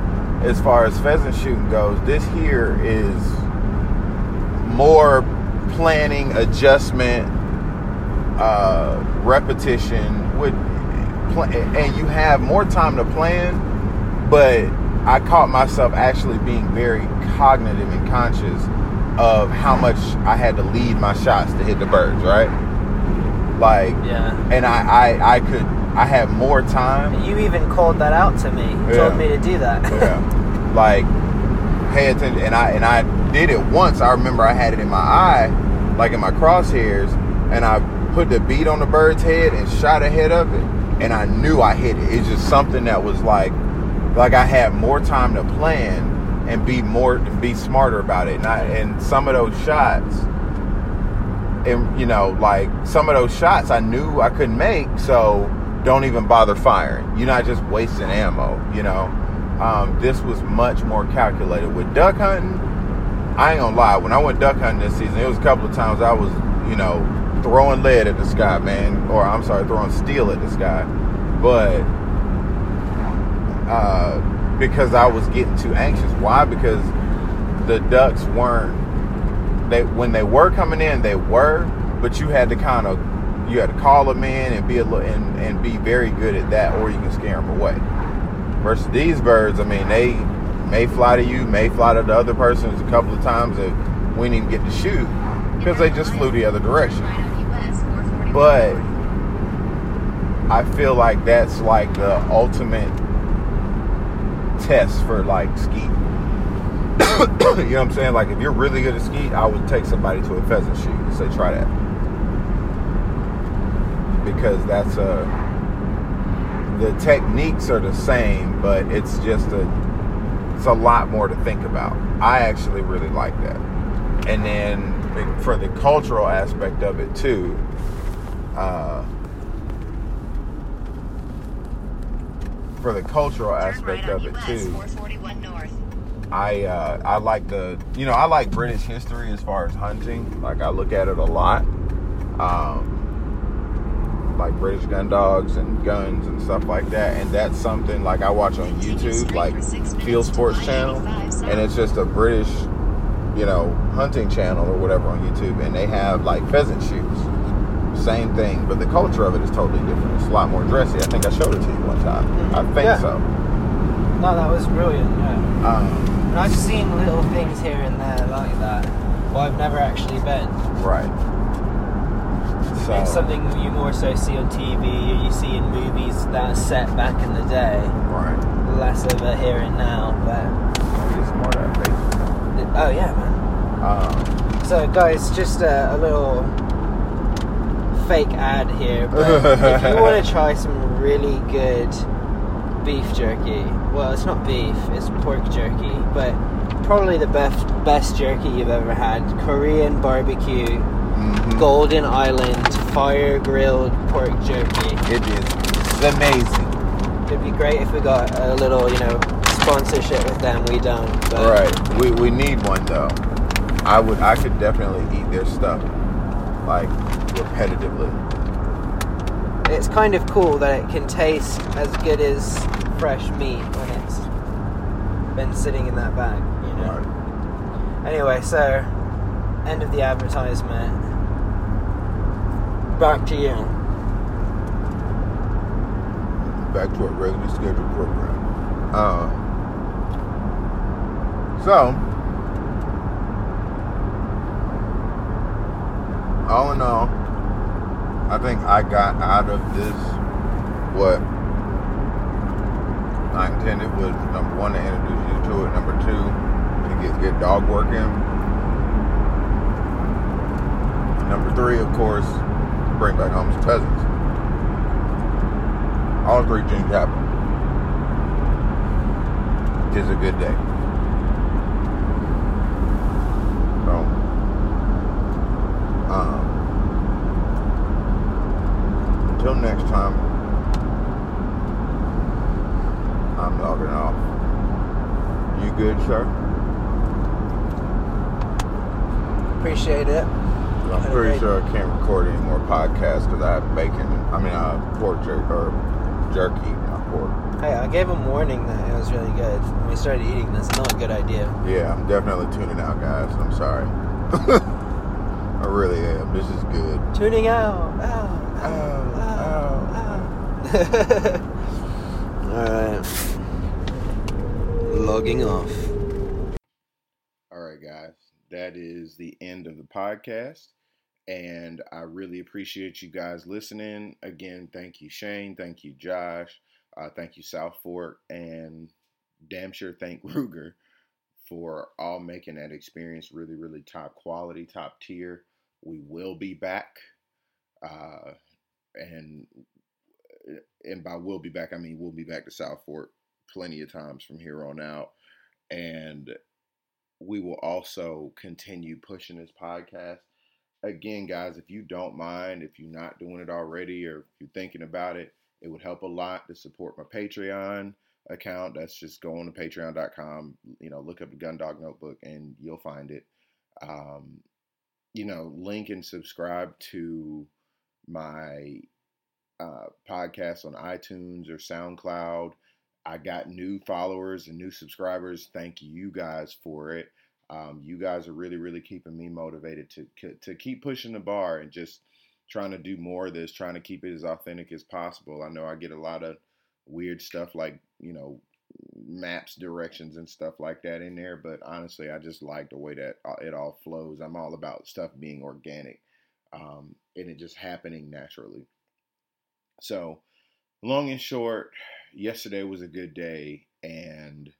as far as pheasant shooting goes, this here is more planning, adjustment, uh, repetition. Would and you have more time to plan, but I caught myself actually being very cognitive and conscious of how much I had to lead my shots to hit the birds, right? Like,
Yeah.
and I, I, I could, I had more time.
You even called that out to me. You
Yeah.
told me to do that. [LAUGHS]
Yeah, like pay attention, and I and I did it once. I remember I had it in my eye, like in my crosshairs, and I put the bead on the bird's head and shot ahead of it, and I knew I hit it. It's just something that was like, like I had more time to plan and be more be smarter about it. And I, and some of those shots, and you know, like some of those shots I knew I couldn't make, so don't even bother firing. You're not just wasting ammo, you know. Um, this was much more calculated with duck hunting. I ain't gonna lie. When I went duck hunting this season, it was a couple of times I was, you know, throwing lead at the sky, man, or I'm sorry, throwing steel at the sky, but uh, because I was getting too anxious. Why? Because the ducks weren't. They when they were coming in, they were, but you had to kind of you had to call them in and be a little and, and be very good at that, or you can scare them away. Versus these birds, I mean, they may fly to you, may fly to the other person a couple of times that we didn't even get to shoot because they just flew the other direction. But I feel like that's like the ultimate test for like skeet. [COUGHS] you know what I'm saying? Like if you're really good at skeet, I would take somebody to a pheasant shoot and say try that. Because that's a the techniques are the same, but it's just a it's a lot more to think about. I actually really like that. And then for the cultural aspect of it too, uh, for the cultural aspect of it too, I uh, I like the you know I like British history as far as hunting. Like I look at it a lot, um, like British gun dogs and guns and stuff like that. And that's something like I watch on YouTube, like Field Sports Channel, and it's just a British you know hunting channel or whatever on YouTube, and they have like pheasant shoots. Same thing, but the culture of it is totally different. It's a lot more dressy. I think I showed it to you one time. I think
Yeah.
so.
No, that was brilliant. Yeah.
Um,
And I've seen little things here and there like that. Well, I've never actually been.
right. So
It's something you more so see on TV or you see in movies that are set back in the day.
right.
Less of a here and now, but
it's more that
oh yeah, man.
Um,
So guys, just a, a little fake ad here. But if you want to [LAUGHS] try some really good beef jerky, well, it's not beef, it's pork jerky, but probably the best best jerky you've ever had. Korean barbecue,
mhm.
Golden Island fire grilled pork jerky.
It is amazing.
It'd be great if we got a little, you know, sponsorship with them. We don't. But
Right. We we need one though. I would I could definitely eat their stuff like repetitively.
It's kind of cool that it can taste as good as fresh meat when it's been sitting in that bag, you know.
Right.
Anyway, so end of the advertisement. Back to you.
Back to our regularly scheduled program. Uh, so all in all, I think I got out of this what I intended was number one to introduce you to it, number two to get get dog work in, number three, of course, bring back home his cousins. All three things happen. It's a good day. So, um, until next time, I'm logging off. You good, sir?
Appreciate it.
I'm pretty sure I can't record any more podcasts because I have bacon. I mean, uh, pork jerky or jerky, not pork.
Hey, I gave him warning that it was really good. When we started eating that's not a good idea.
Yeah, I'm definitely tuning out, guys. I'm sorry. [LAUGHS] I really am. This is good.
Tuning out. Ow.
Ow,
ow, ow. [LAUGHS] Alright. Logging off.
All right, guys. That is the end of the podcast. And I really appreciate you guys listening. Again, thank you, Shane. Thank you, Josh. Uh, thank you, Southfork. And damn sure thank [LAUGHS] Ruger for all making that experience really, really top quality, top tier. We will be back. Uh, and and by we'll be back, I mean we'll be back to Southfork plenty of times from here on out. And we will also continue pushing this podcast. Again, guys, if you don't mind, if you're not doing it already or if you're thinking about it, it would help a lot to support my Patreon account. That's just go on to patreon.com, you know, look up the Gundog Notebook and you'll find it. Um, you know, link and subscribe to my uh, podcast on iTunes or SoundCloud. I got new followers and new subscribers. Thank you guys for it. Um, you guys are really, really keeping me motivated to to keep pushing the bar and just trying to do more of this, trying to keep it as authentic as possible. I know I get a lot of weird stuff like you know maps, directions, and stuff like that in there, but honestly, I just like the way that uh, it all flows. I'm all about stuff being organic um, and it just happening naturally. So, long and short, yesterday was a good day, and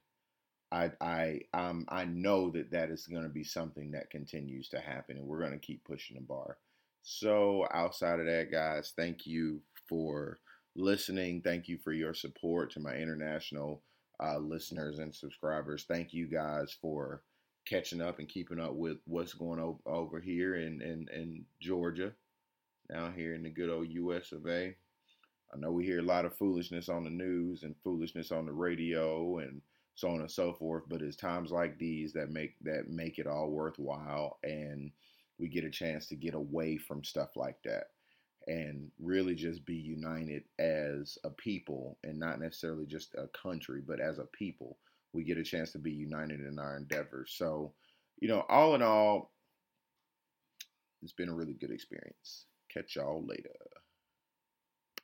I I um I know that that is going to be something that continues to happen, and we're going to keep pushing the bar. So, outside of that, guys, thank you for listening. Thank you for your support to my international uh, listeners and subscribers. Thank you guys for catching up and keeping up with what's going over here in, in, in Georgia, down here in the good old US of A. I know we hear a lot of foolishness on the news and foolishness on the radio and so on and so forth, but it's times like these that make that make it all worthwhile and we get a chance to get away from stuff like that and really just be united as a people and not necessarily just a country, but as a people. We get a chance to be united in our endeavors. So, you know, all in all, it's been a really good experience. Catch y'all later.